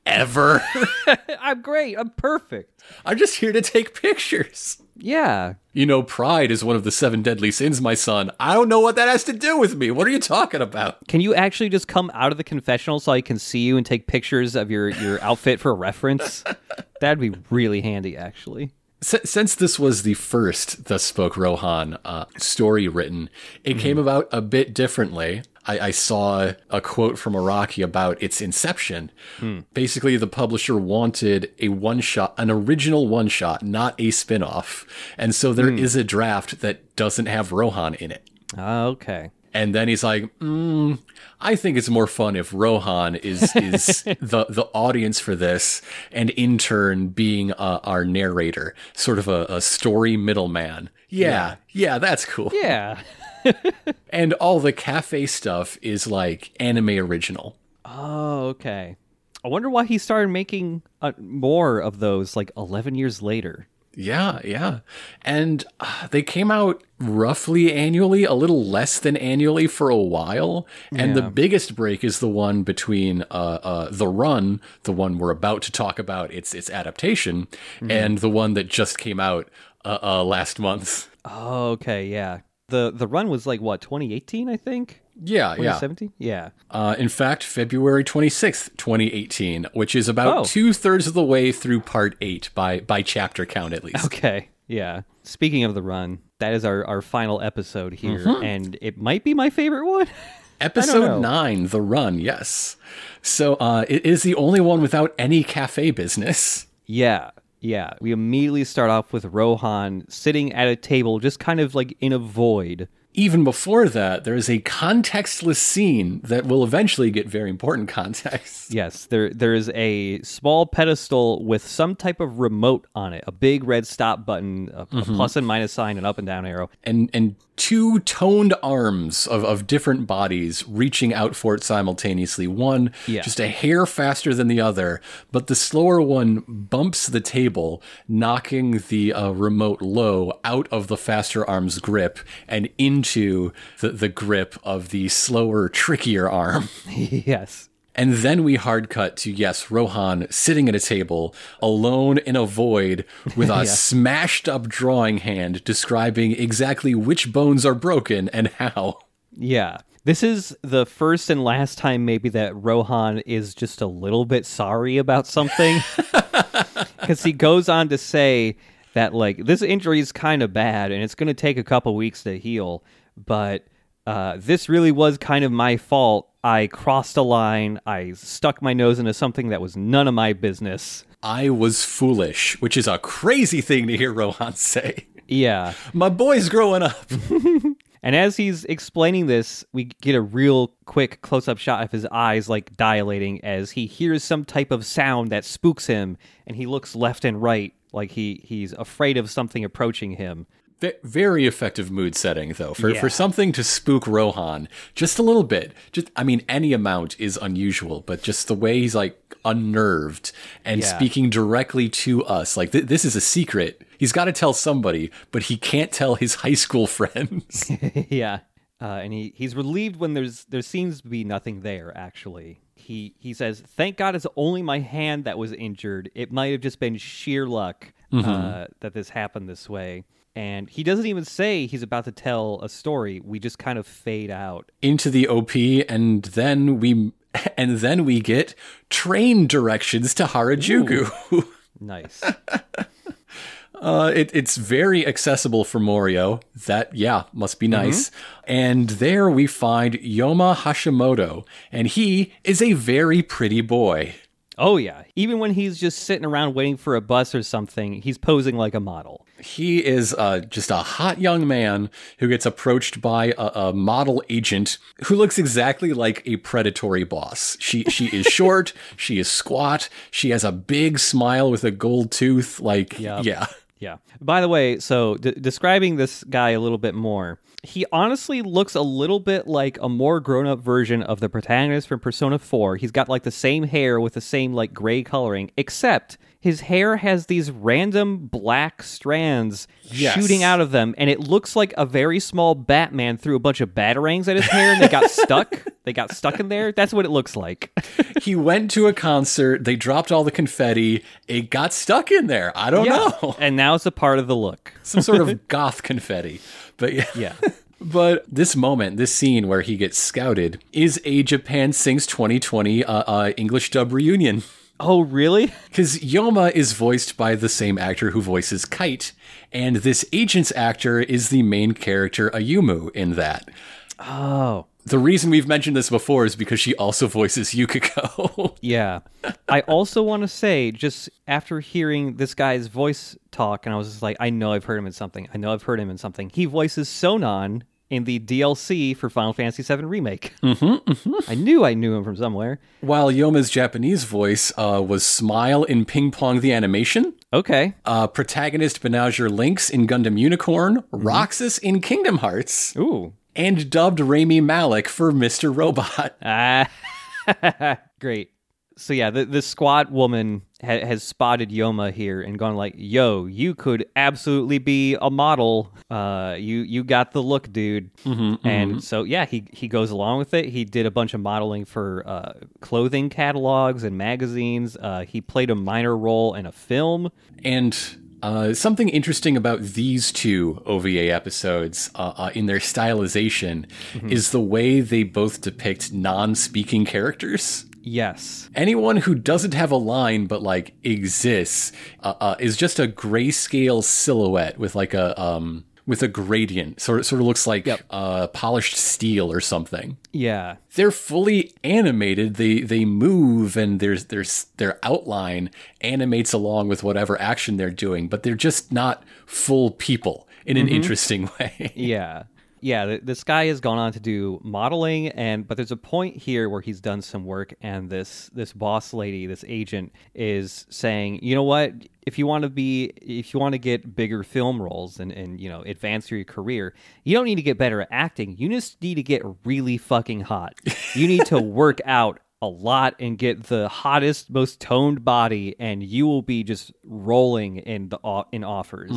ever. [laughs] I'm great. I'm perfect. I'm just here to take pictures." Yeah. You know, pride is one of the seven deadly sins, my son. I don't know what that has to do with me. What are you talking about? Can you actually just come out of the confessional so I can see you and take pictures of your your outfit for reference? [laughs] That'd be really handy actually. Since this was the first Thus Spoke Rohan uh, story written, it came about a bit differently. I, I saw a quote from Araki about its inception. Basically, the publisher wanted a one shot, an original one shot, not a spin off. And so there is a draft that doesn't have Rohan in it. Ah, Okay. And then he's like, mm, I think it's more fun if Rohan is is [laughs] the the audience for this, and in turn being uh, our narrator, sort of a, a story middleman. Yeah, yeah, that's cool. Yeah. [laughs] And all the cafe stuff is like anime original. Oh, okay. I wonder why he started making uh, more of those like 11 years later. Yeah, yeah. And uh, they came out roughly annually, a little less than annually for a while. And the biggest break is the one between uh, uh, The Run, the one we're about to talk about, its its adaptation, and the one that just came out uh, uh, last month. Oh, okay, yeah. The the run was like what, 2018, I think? Yeah, yeah. 2017? Yeah. Uh, in fact, February 26th, 2018, which is about Oh. two thirds of the way through part eight by, by chapter count, at least. Okay. Yeah. Speaking of the run, that is our, our final episode here, Mm-hmm. and it might be my favorite one. [laughs] Episode nine, The Run, yes. So uh, it is the only one without any cafe business. yeah. Yeah. We immediately start off with Rohan sitting at a table, just kind of like in a void. Even before that, there is a contextless scene that will eventually get very important context. [laughs] Yes, there there is a small pedestal with some type of remote on it, a big red stop button, a, Mm-hmm. a plus and minus sign, an up and down arrow. And and two toned arms of, of different bodies reaching out for it simultaneously. One Yeah. just a hair faster than the other, but the slower one bumps the table, knocking the uh, remote low out of the faster arm's grip and into the, the grip of the slower, trickier arm. [laughs] yes. And then we hard cut to, yes, Rohan sitting at a table, alone in a void, with [laughs] a smashed up drawing hand describing exactly which bones are broken and how. Yeah. This is the first and last time maybe that Rohan is just a little bit sorry about something. [laughs] Cuz he goes on to say that like this injury is kind of bad and it's going to take a couple weeks to heal, but uh, this really was kind of my fault. I crossed a line. I stuck my nose into something that was none of my business. I was foolish, which is a crazy thing to hear Rohan [laughs] say. Yeah. My boy's growing up. [laughs] [laughs] And as he's explaining this, we get a real quick close up shot of his eyes like dilating as he hears some type of sound that spooks him and he looks left and right like he he's afraid of something approaching him. Ve- Very effective mood setting, though. For Yeah. for something to spook Rohan, just a little bit. Just, I mean, any amount is unusual, but just the way he's like unnerved and Yeah. speaking directly to us, like th- this is a secret. He's got to tell somebody, but he can't tell his high school [laughs] friends. [laughs] yeah. Uh, and he, he's relieved when there's there seems to be nothing there actually. He he says, "Thank God it's only my hand that was injured. It might have just been sheer luck uh, that this happened this way." And he doesn't even say he's about to tell a story. We just kind of fade out. into the OP, and then we [laughs] and then we get train directions to Harajuku. [laughs] Nice. [laughs] Uh, it, it's very accessible for Morio. That, yeah, must be nice. And there we find Yoma Hashimoto, and he is a very pretty boy. Oh yeah. Even when he's just sitting around waiting for a bus or something, he's posing like a model. He is uh, just a hot young man who gets approached by a, a model agent who looks exactly like a predatory boss. She she is [laughs] short, she is squat, she has a big smile with a gold tooth. Like, Yup. yeah. Yeah. By the way, so d- describing this guy a little bit more, he honestly looks a little bit like a more grown up version of the protagonist from Persona 4. He's got like the same hair with the same like gray coloring, except his hair has these random black strands Yes. shooting out of them, and it looks like a very small Batman threw a bunch of batarangs at his hair and they got [laughs] stuck. They got stuck in there. That's what it looks like. [laughs] he went to a concert, they dropped all the confetti, it got stuck in there. I don't know. And now it's a part of the look. [laughs] Some sort of goth confetti. But yeah. Yeah. But this moment, this scene where he gets scouted, is a Japan Sinks 2020 uh, uh, English dub reunion. Oh, really? [laughs] Because Yoma is voiced by the same actor who voices Kite, and this agent's actor is the main character Ayumu in that. Oh. The reason we've mentioned this before is because she also voices Yukako. [laughs] Yeah. I also want to say, just after hearing this guy's voice talk, and I was just like, I know I've heard him in something. I know I've heard him in something. He voices Sonon in the DLC for Final Fantasy VII Remake. Mm-hmm, I knew I knew him from somewhere. While Yoma's Japanese voice uh, was Smile in Ping Pong the Animation, Okay. uh, protagonist Banagher Links in Gundam Unicorn, Roxas in Kingdom Hearts, Ooh. and dubbed Rami Malek for Mr. Robot. Ah. [laughs] Great. So yeah, the the squat woman ha- has spotted Yoma here and gone like, "Yo, you could absolutely be a model. Uh, you you got the look, dude." and so yeah, he he goes along with it. He did a bunch of modeling for uh, clothing catalogs and magazines. Uh, he played a minor role in a film. And uh, something interesting about these two OVA episodes uh, uh, in their stylization is the way they both depict non speaking characters. Yes. Anyone who doesn't have a line but like exists uh, uh, is just a grayscale silhouette with like a um with a gradient. Sort of sort of looks like uh, polished steel or something. Yeah. They're fully animated. They they move and there's there's their outline animates along with whatever action they're doing, but they're just not full people in an interesting [laughs] way. Yeah. Yeah, th- this guy has gone on to do modeling and but there's a point here where he's done some work and this this boss lady, this agent is saying, "You know what? If you want to be if you want to get bigger film roles and and you know, advance your career, you don't need to get better at acting. You just need to get really fucking hot. You need to [laughs] work out a lot and get the hottest, most toned body, and you will be just rolling in the in offers.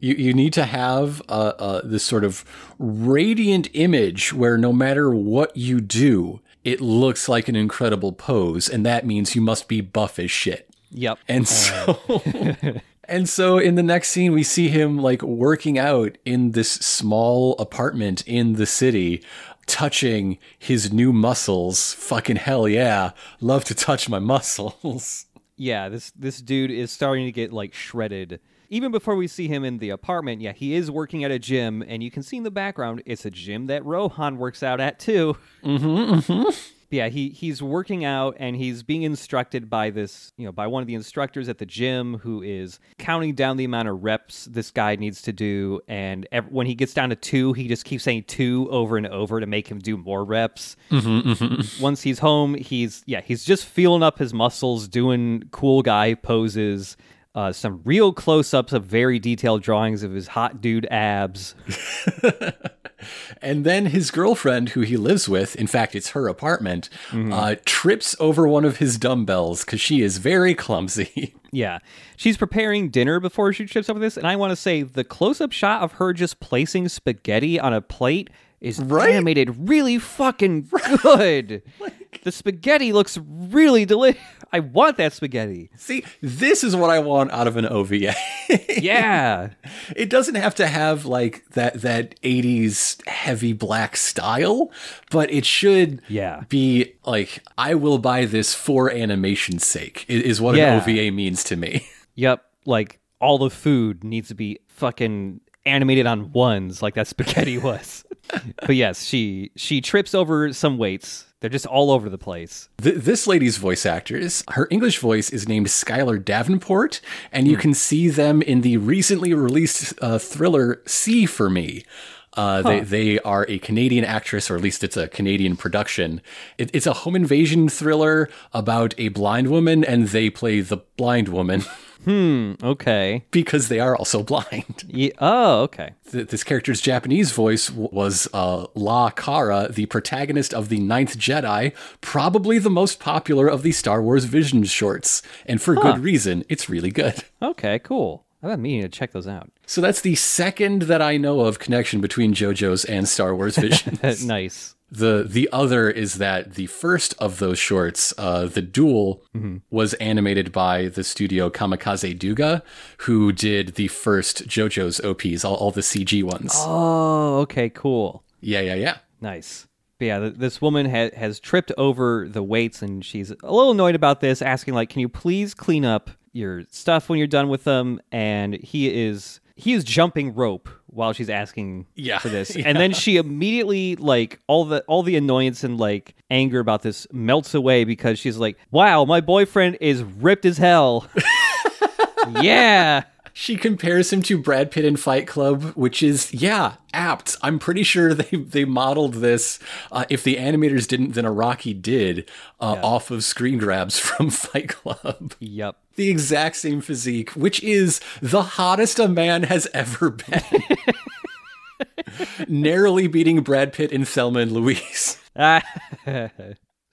You you need to have uh, uh, this sort of radiant image where no matter what you do, it looks like an incredible pose, and that means you must be buff as shit. Yep. And so [laughs] [laughs] And so in the next scene we see him like working out in this small apartment in the city touching his new muscles. Fucking hell yeah. Love to touch my muscles. [laughs] Yeah, this this dude is starting to get like shredded. Even before we see him in the apartment, yeah, he is working at a gym, and you can see in the background it's a gym that Rohan works out at too. But yeah, he he's working out and he's being instructed by this, you know, by one of the instructors at the gym who is counting down the amount of reps this guy needs to do. And ev- when he gets down to two, he just keeps saying two over and over to make him do more reps. Once he's home, he's yeah, he's just feeling up his muscles, doing cool guy poses. Uh, some real close-ups of very detailed drawings of his hot dude abs. [laughs] And then his girlfriend, who he lives with, in fact, it's her apartment, uh, trips over one of his dumbbells because she is very clumsy. [laughs] Yeah. She's preparing dinner before she trips over this. And I want to say the close up shot of her just placing spaghetti on a plate is Right? animated really fucking [laughs] good. the spaghetti looks really delicious. I want that spaghetti. See, this is what I want out of an OVA. Yeah. [laughs] it doesn't have to have like that that 80s heavy black style, but it should Yeah. be like I will buy this for animation's sake. Is what Yeah. an OVA means to me. [laughs] yep. Like all the food needs to be fucking animated on ones like that spaghetti was. But yes, she she trips over some weights. They're just all over the place. Th- this lady's voice actors, her English voice is named Skylar Davenport, and you can see them in the recently released uh, thriller See for Me. Uh, they, they are a Canadian actress, or at least it's a Canadian production. It, it's a home invasion thriller about a blind woman, and they play the blind woman [laughs] Okay. because they are also blind. [laughs] Ye- oh, okay. Th- This character's Japanese voice w- was uh, La Kara, the protagonist of The Ninth Jedi, probably the most popular of the Star Wars Vision shorts. And for good reason, it's really good. [laughs] Okay, cool. I've been meaning to check those out. So that's the second that I know of connection between JoJo's and Star Wars [laughs] Vision. nice. The the other is that the first of those shorts, uh, the duel, was animated by the studio Kamikaze Douga, who did the first JoJo's OPs, all, all the CG ones. Oh, okay, cool. Yeah, yeah, yeah. Nice. But yeah, th- this woman ha- has tripped over the weights and she's a little annoyed about this, asking like, "Can you please clean up your stuff when you're done with them?" And he is he is jumping rope while she's asking Yeah, for this. [laughs] yeah. And then she immediately like all the all the annoyance and like anger about this melts away because she's like, "Wow, my boyfriend is ripped as hell." [laughs] yeah. She compares him to Brad Pitt in Fight Club, which is, yeah, apt. I'm pretty sure [laughs] they, they modeled this, uh, if the animators didn't, then Araki did, uh, off of screen grabs [laughs] from Fight Club. Yep. The exact same physique, which is the hottest a man has ever been. [laughs] Narrowly beating Brad Pitt in Thelma and Louise. Ah. so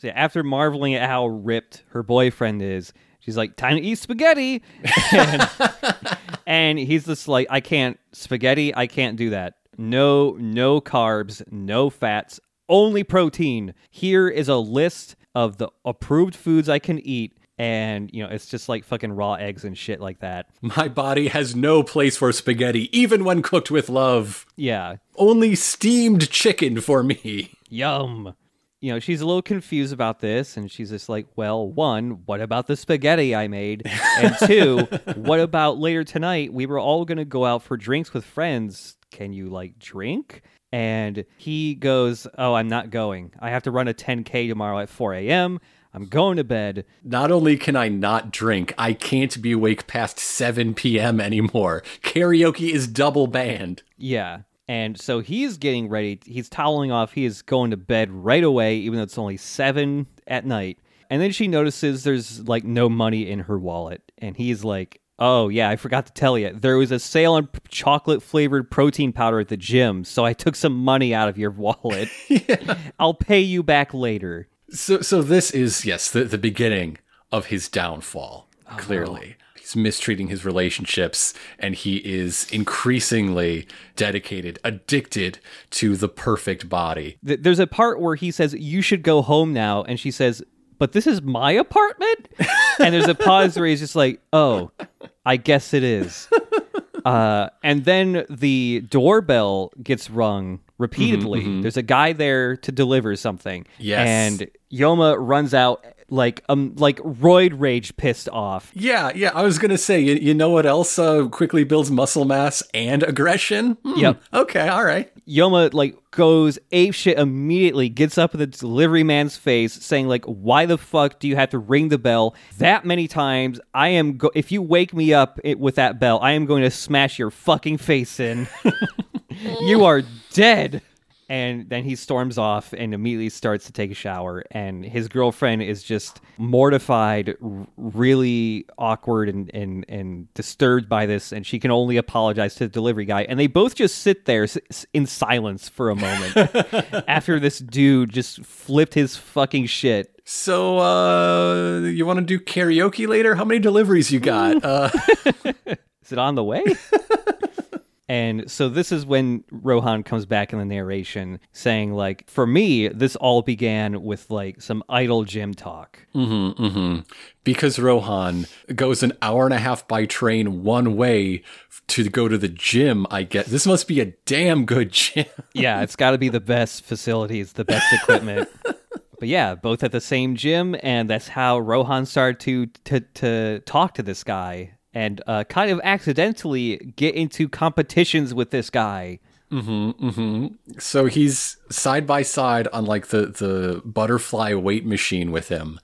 yeah, after marveling at how ripped her boyfriend is, she's like, "Time to eat spaghetti," [laughs] and, and he's just like, "I can't spaghetti. I can't do that. No, no carbs, no fats, only protein. Here is a list of the approved foods I can eat." And you know, it's just like fucking raw eggs and shit like that. My body has no place for spaghetti, even when cooked with love. Yeah, Only steamed chicken for me. Yum. You know, she's a little confused about this, and she's just like, well, one, what about the spaghetti I made? And [laughs] two, what about later tonight? We were all going to go out for drinks with friends. Can you, like, drink? And he goes, oh, I'm not going. I have to run a 10K tomorrow at 4 a.m. I'm going to bed. Not only can I not drink, I can't be awake past 7 p.m. anymore. Karaoke is double banned. Yeah. And so he's getting ready. He's toweling off. He is going to bed right away, even though it's only seven at night. And then she notices there's like no money in her wallet. And he's like, Oh, yeah, I forgot to tell you. There was a sale on chocolate flavored protein powder at the gym. So I took some money out of your wallet. [laughs] I'll pay you back later. So, so this is yes, the, the beginning of his downfall. Oh. Clearly, he's mistreating his relationships, and he is increasingly dedicated, addicted to the perfect body. There's a part where he says, You should go home now. And she says, But this is my apartment? [laughs] and there's a pause where he's just like, Oh, I guess it is. [laughs] Uh, and then the doorbell gets rung repeatedly. There's a guy there to deliver something. Yes. And Yoma runs out like um like roid rage pissed off. Yeah, yeah. I was gonna say, you, you know what else uh, quickly builds muscle mass and aggression? Hmm, Yep. Okay, all right. Yoma like goes ape shit immediately, gets up in the delivery man's face, saying like, "Why the fuck do you have to ring the bell that many times? I am go- if you wake me up it- with that bell, I am going to smash your fucking face in. [laughs] you are dead." And then he storms off and immediately starts to take a shower. And his girlfriend is just mortified, r- really awkward and, and, and disturbed by this. And she can only apologize to the delivery guy. And they both just sit there s- s- in silence for a moment [laughs] after this dude just flipped his fucking shit. So, uh, you want to do karaoke later? How many deliveries you got? Uh, [laughs] Is it on the way? [laughs] and so this is when Rohan comes back in the narration saying like for me this all began with like some idle gym talk. Mm-hmm, mm-hmm. because Rohan goes an hour and a half by train one way to go to the gym, I get this must be a damn good [laughs] gym. yeah, it's got to be the best facilities, the best equipment. [laughs] but yeah, both at the same gym and that's how Rohan started to to to talk to this guy and uh, kind of accidentally get into competitions with this guy. So he's side by side on like the the butterfly weight machine with him,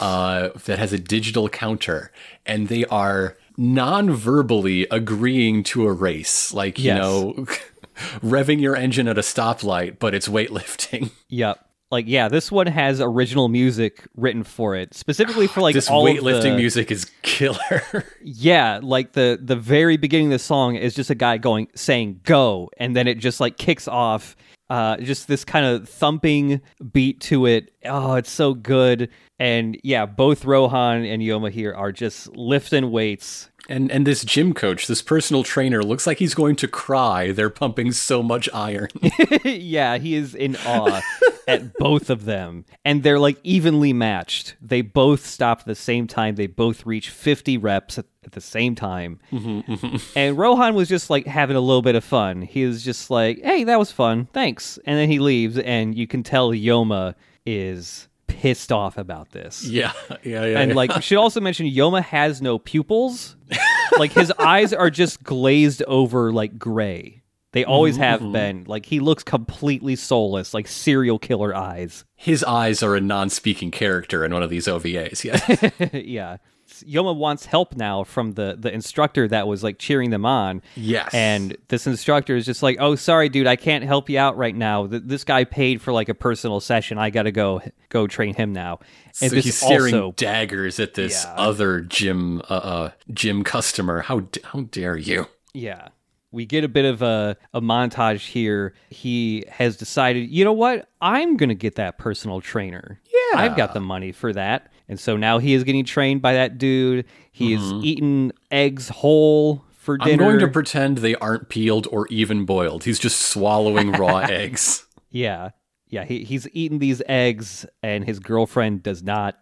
uh, that has a digital counter, and they are non-verbally agreeing to a race, like you Yes. know, [laughs] revving your engine at a stoplight, but it's weightlifting. Yep. Like yeah, this one has original music written for it, specifically for like This all weightlifting the- music is killer. [laughs] Yeah, like the the very beginning of the song is just a guy going saying "go," and then it just like kicks off. Uh, just this kind of thumping beat to it. Oh, it's so good. And yeah, both Rohan and Yoma here are just lifting weights. And and this gym coach, this personal trainer, looks like he's going to cry. They're pumping so much iron. [laughs] yeah, he is in awe at both of them. And they're like evenly matched. They both stop at the same time. They both reach 50 reps at, at the same time. Mm-hmm. And Rohan was just like having a little bit of fun. He was just like, hey, that was fun. Thanks. And then he leaves. And you can tell Yoma is pissed off about this. yeah, yeah, yeah. And yeah. like, we should also mention Yoma has no pupils. [laughs] like his eyes are just glazed over like gray. They always have mm-hmm. been. Like he looks completely soulless, like serial killer eyes. his eyes are a non-speaking character in one of these OVAs. [laughs] Yeah. yeah. Yoma wants help now from the the instructor that was like cheering them on. Yes. And this instructor is just like, "Oh, sorry, dude, I can't help you out right now. Th- This guy paid for like a personal session. I got to go go train him now." And so he's staring also daggers at this Yeah. other gym uh, uh gym customer. How d- how dare you? Yeah. We get a bit of a, a montage here. He has decided, you know what? I'm going to get that personal trainer. Yeah. I've got the money for that. And so now he is getting trained by that dude. He is mm-hmm. eating eggs whole for dinner. I'm going to pretend they aren't peeled or even boiled. He's just swallowing raw [laughs] eggs. yeah. Yeah. He, he's eating these eggs, and his girlfriend does not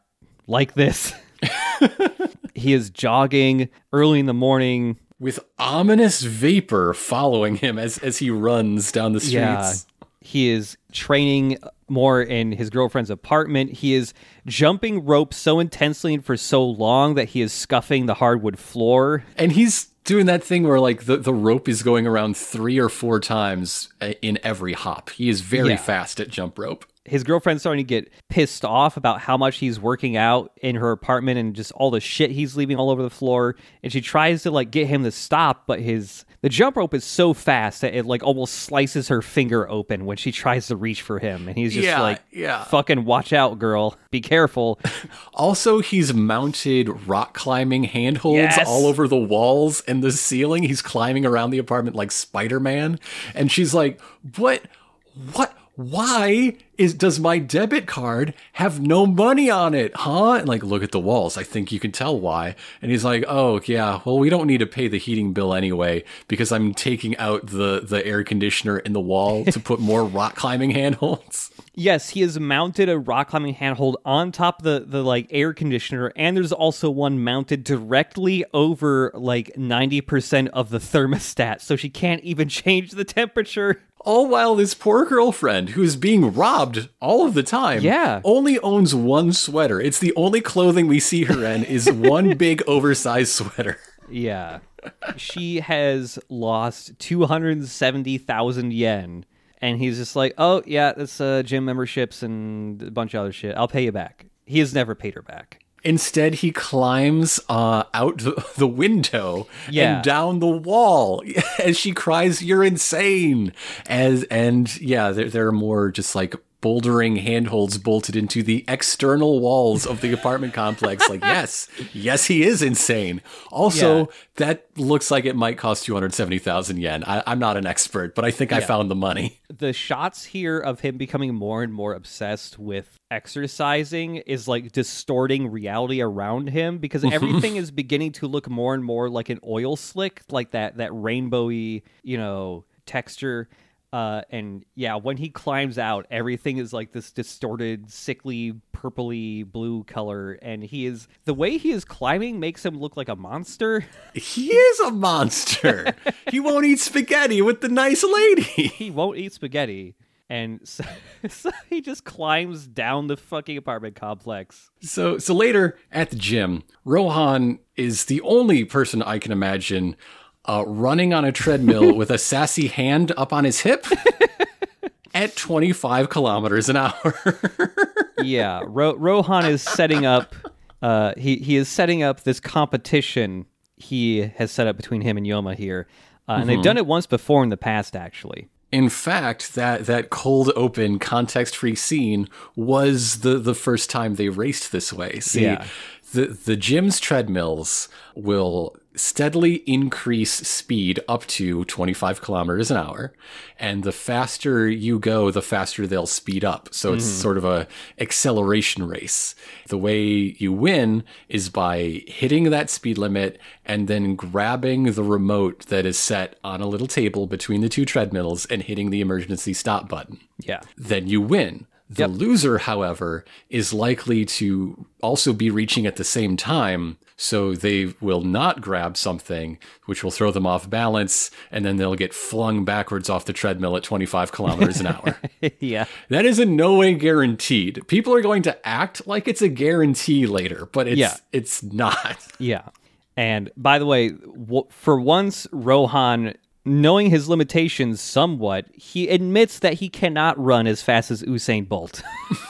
like this. [laughs] he is jogging early in the morning. With ominous vapor following him as, as he runs down the streets. Yeah. He is training more in his girlfriend's apartment. He is jumping rope so intensely and for so long that he is scuffing the hardwood floor. And he's doing that thing where like the, the rope is going around three or four times uh, in every hop. He is very Yeah. fast at jump rope. His girlfriend's starting to get pissed off about how much he's working out in her apartment and just all the shit he's leaving all over the floor. And she tries to like get him to stop, but his the jump rope is so fast that it like almost slices her finger open when she tries to reach for him. And he's just Yeah, like, yeah. fucking watch out, girl. Be careful. [laughs] Also, he's mounted rock climbing handholds Yes. all over the walls and the ceiling. He's climbing around the apartment like Spider Man. And she's like, What? What? Why is does my debit card have no money on it? Huh? And like, look at the walls. I think you can tell why. And he's like, Oh yeah, well we don't need to pay the heating bill anyway because I'm taking out the the air conditioner in the wall to put more [laughs] rock climbing handholds. Yes, he has mounted a rock climbing handhold on top of the, the like air conditioner, and there's also one mounted directly over like 90% of the thermostat, so she can't even [laughs] change the temperature. All while this poor girlfriend, who's being robbed all of the time, Yeah. only owns one sweater. It's the only clothing we see her in is [laughs] one big oversized sweater. Yeah. she has lost 270,000 yen. And he's just like, oh, yeah, that's uh, gym memberships and a bunch of other shit. I'll pay you back. He has never paid her back. Instead, he climbs uh, out the, [laughs] the window Yeah. and down the wall [laughs] as she cries, "You're insane!" As and yeah, there, there are more just like bouldering handholds bolted into the external walls of the apartment complex. Like, [laughs] yes, yes, he is insane. Also, Yeah. that looks like it might cost two hundred seventy thousand yen. I, I'm not an expert, but I think I found the money. The shots here of him becoming more and more obsessed with exercising is like distorting reality around him because [laughs] everything is beginning to look more and more like an oil slick, like that that rainbowy, you know, texture. Uh, and yeah, when he climbs out, everything is like this distorted, sickly, purpley blue color, and he is the way he is climbing makes him look like a monster. [laughs] He is a monster. he won't eat spaghetti with the nice lady. [laughs] he won't eat spaghetti, and [laughs] so, so he just climbs down the fucking apartment complex. So so later at the gym, Rohan is the only person I can imagine uh, running on a treadmill [laughs] with a sassy hand up on his hip [laughs] at 25 kilometers an hour. [laughs] Yeah, Ro- Rohan is setting up. Uh, he he is setting up this competition he has set up between him and Yoma here, uh, and they've done it once before in the past, actually. In fact, that that cold open context free scene was the the first time they raced this way. See, Yeah. the the gym's treadmills will steadily increase speed up to 25 kilometers an hour. And the faster you go the faster they'll speed up. So it's mm-hmm. sort of a acceleration race. The way you win is by hitting that speed limit and then grabbing the remote that is set on a little table between the two treadmills and hitting the emergency stop button. Yeah, then you win. The loser, however, is likely to also be reaching at the same time, so they will not grab something which will throw them off balance, and then they'll get flung backwards off the treadmill at 25 kilometers an hour. [laughs] yeah, that is in no way guaranteed. People are going to act like it's a guarantee later, but it's Yeah. it's not. [laughs] yeah. And by the way, w- for once, Rohan. Knowing his limitations somewhat, he admits that he cannot run as fast as Usain Bolt. [laughs]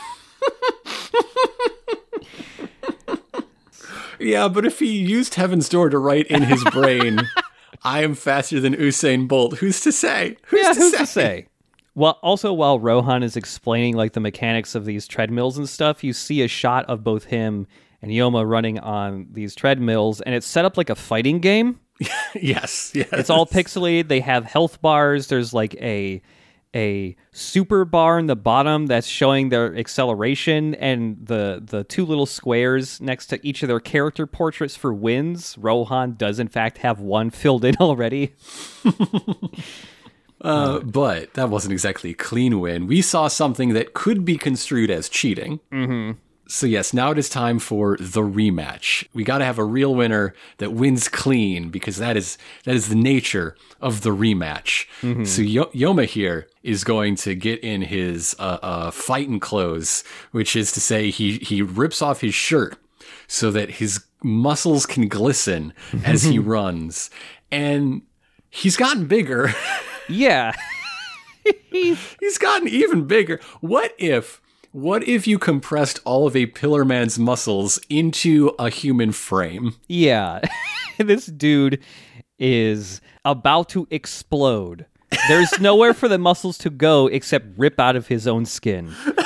Yeah, but if he used Heaven's Door to write in his brain, [laughs] I am faster than Usain Bolt, who's to say? Who's, yeah, to, who's say? to say? Well, also while Rohan is explaining like the mechanics of these treadmills and stuff, you see a shot of both him and Yoma running on these treadmills, and it's set up like a fighting game. [laughs] Yes, yes. It's all pixelated. They have health bars. There's like a a super bar in the bottom that's showing their acceleration, and the the two little squares next to each of their character portraits for wins. Rohan does in fact have one filled in [laughs] already. [laughs] Uh, but that wasn't exactly a clean win. We saw something that could be construed as cheating. Mm-hmm. So yes, now it is time for the rematch. We got to have a real winner that wins clean because that is that is the nature of the rematch. So Yo- Yoma here is going to get in his uh, uh, fighting clothes, which is to say he he rips off his shirt so that his muscles can glisten as he [laughs] runs, and he's gotten bigger. [laughs] Yeah. [laughs] He's gotten even bigger. What if what if you compressed all of a pillar man's muscles into a human frame? Yeah. [laughs] this dude is about to explode. There's nowhere for the muscles to go except rip out of his own skin. [laughs]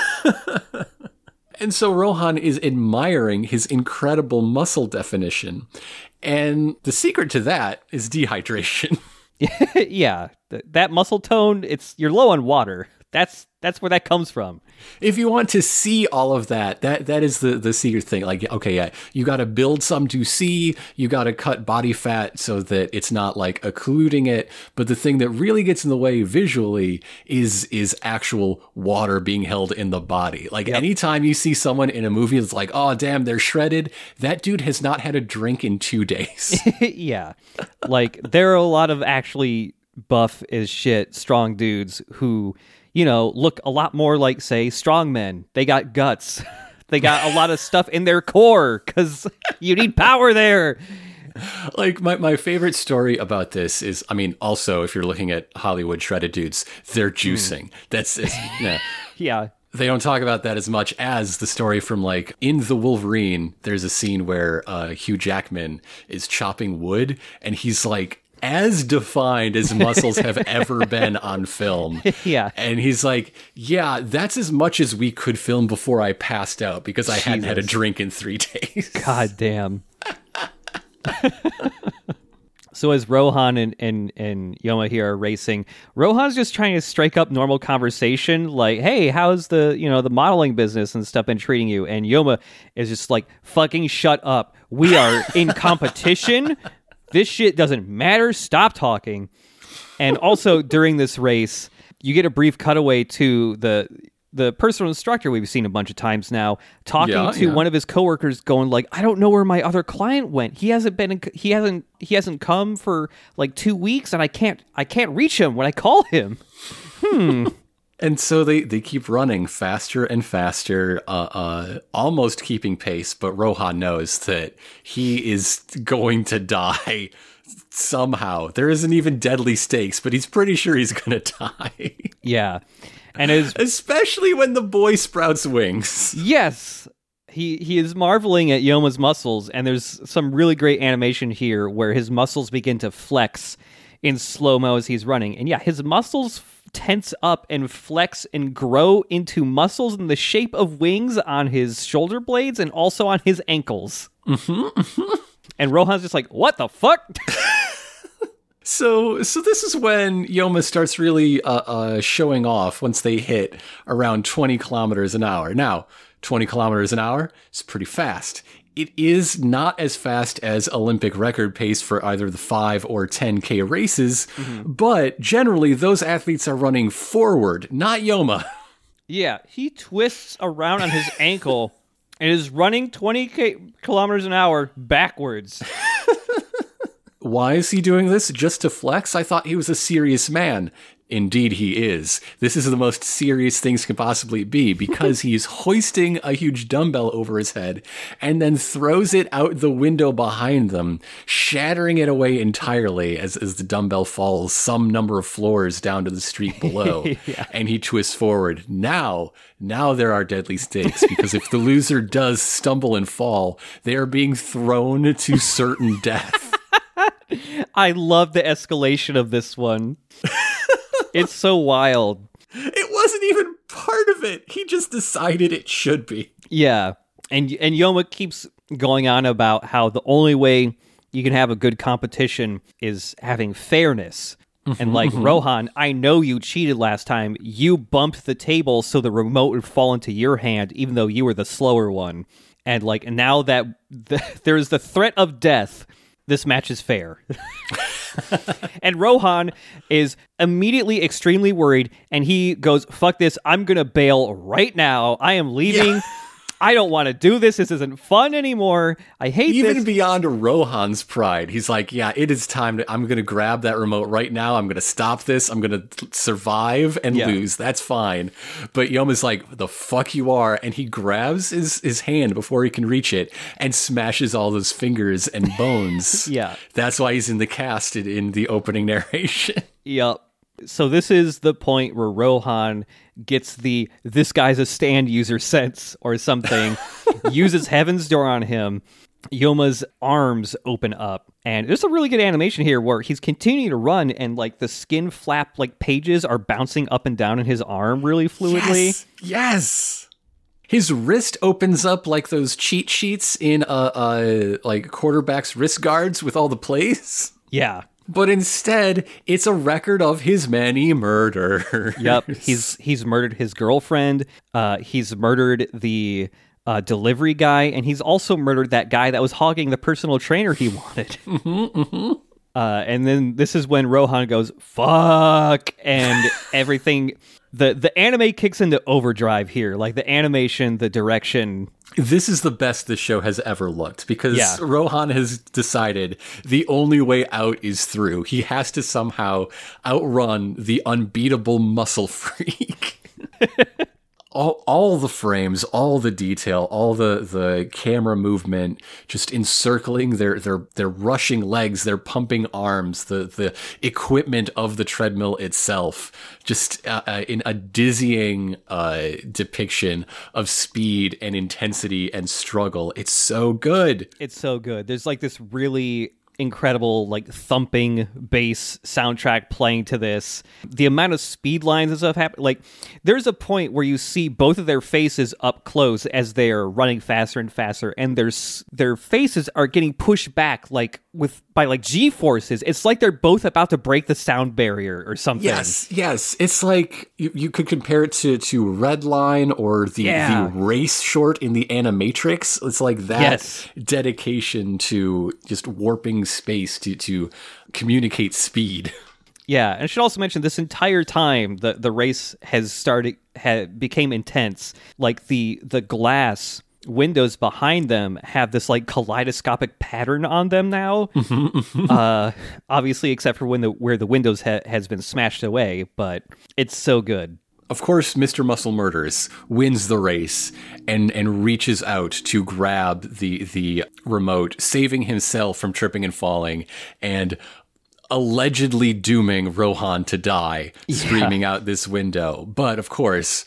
And so Rohan is admiring his incredible muscle definition. And the secret to that is dehydration. [laughs] yeah, th- that muscle tone, it's you're low on water. That's that's where that comes from. if you want to see all of that, that that is the the secret thing. Like, okay, yeah, you got to build some to see. You got to cut body fat so that it's not like occluding it. But the thing that really gets in the way visually is is actual water being held in the body. Like anytime you see someone in a movie that's like, oh damn, they're shredded. That dude has not had a drink in two days. [laughs] yeah. Like there are a lot of actually buff as shit, strong dudes who, you know, look a lot more like, say, strong men. They got guts. [laughs] they got a lot of stuff in their core because [laughs] you need power there. Like my, my favorite story about this is, I mean, also if you're looking at Hollywood shredded dudes, they're juicing. That's it's, [laughs] yeah. Yeah. They don't talk about that as much as the story from like in the Wolverine. There's a scene where uh, Hugh Jackman is chopping wood, and he's like as defined as muscles have [laughs] ever been on film. Yeah. And he's like, yeah, that's as much as we could film before I passed out because I hadn't had a drink in three [laughs] days. God damn. [laughs] so as Rohan and, and, and Yoma here are racing, Rohan's just trying to strike up normal conversation, like, hey, how's the you know the modeling business and stuff been treating you? And Yoma is just like, fucking shut up. We are in competition. This shit doesn't matter. Stop talking. And also [laughs] during this race, you get a brief cutaway to the the personal instructor we've seen a bunch of times now talking Yeah, to yeah. one of his coworkers going like I don't know where my other client went. He hasn't been he hasn't he hasn't come for like 2 weeks and I can't I can't reach him when I call him. [laughs] Hmm. And so they, they keep running faster and faster, uh, uh, almost keeping pace. But Rohan knows that he is going to die [laughs] somehow. There isn't even deadly stakes, but he's pretty sure he's going [laughs] to die. Yeah. And as Especially when the boy sprouts wings. Yes. He he is marveling at Yoma's muscles, and there's some really great animation here where his muscles begin to flex in slow mo as he's running. And yeah, his muscles tense up and flex and grow into muscles in the shape of wings on his shoulder blades and also on his ankles. Mm-hmm, And Rohan's just like, what the fuck? [laughs] So, so this is when Yoma starts really uh, uh, showing off once they hit around 20 kilometers an hour. Now, 20 kilometers an hour is pretty fast. It is not as fast as Olympic record pace for either the 5 or 10K races, mm-hmm. but generally those athletes are running forward, not Yoma. [laughs] Yeah, he twists around on his ankle and is running 20 k- kilometers an hour backwards. [laughs] Why is he doing this? Just to flex? I thought he was a serious man. Indeed, he is. This is the most serious things can possibly be [laughs] because he's hoisting a huge dumbbell over his head and then throws it out the window behind them, shattering it away entirely as, as the dumbbell falls some number of floors down to the street below. [laughs] And he twists forward. Now, now there are deadly stakes because if the loser [laughs] does stumble and fall, they are being thrown to certain death. I love the escalation of this one. It's so wild. It wasn't even part of it. He just decided it should be. Yeah. And and Yoma keeps going on about how the only way you can have a good competition is having fairness. And like mm-hmm. Rohan, I know you cheated last time. You bumped the table so the remote would fall into your hand, even though you were the slower one. And like now that the, [laughs] there's the threat of death, this match is fair. [laughs] and Rohan is immediately extremely worried and he goes, Fuck this, I'm gonna bail right now. I am leaving. I don't want to do this. This isn't fun anymore. I hate Even this. beyond Rohan's pride, he's like, "Yeah, it is time. To, I'm going to grab that remote right now. I'm going to stop this. I'm going to survive and Yeah. lose. That's fine." But Yoma's like, "The fuck you are!" And he grabs his his hand before he can reach it and smashes all those fingers and bones. [laughs] Yeah. that's why he's in the cast in- in the opening [laughs] narration. Yep. So this is the point where Rohan gets the this guy's a stand user sense or something, [laughs] uses Heaven's Door on him. Yoma's arms open up, and there's a really good animation here where he's continuing to run, and like the skin flap like pages are bouncing up and down in his arm really fluidly. Yes. Yes. His wrist opens up like those cheat sheets in uh, uh like quarterback's wrist guards with all the plays. Yeah. But instead, it's a record of his many murders. Yep. He's he's murdered his girlfriend. Uh, he's murdered the uh, delivery guy, and he's also murdered that guy that was hogging the personal trainer he wanted. [laughs] Uh, and then this is when Rohan goes fuck, and [laughs] everything. The the anime kicks into overdrive here. Like the animation, the direction this is the best this show has ever looked because Yeah. Rohan has decided the only way out is through. He has to somehow outrun the unbeatable muscle [laughs] freak. [laughs] all, all the frames, all the detail, all the, the camera movement, just encircling their, their, their rushing legs, their pumping arms, the, the equipment of the treadmill itself, just uh, uh, in a dizzying uh, depiction of speed and intensity and struggle. It's so good. It's so good. There's like this really incredible like thumping bass soundtrack playing to this. The amount of speed lines and stuff happen like there's a point where you see both of their faces up close as they're running faster and faster and their their faces are getting pushed back like with by like G forces. It's like they're both about to break the sound barrier or something. Yes, yes. It's like you, you could compare it to, to Redline or the, Yeah. the race short in the Animatrix. It's like that Yes. dedication to just warping space to, to communicate speed. Yeah, and I should also mention this entire time the the race has started had became intense. Like the the glass windows behind them have this like kaleidoscopic pattern on them now. [laughs] uh, obviously, except for when the where the windows ha- has been smashed away, but it's so good. Of course, Mr. Muscle Murders wins the race and, and reaches out to grab the the remote, saving himself from tripping and falling, and allegedly dooming Rohan to die, screaming out this window. But of course,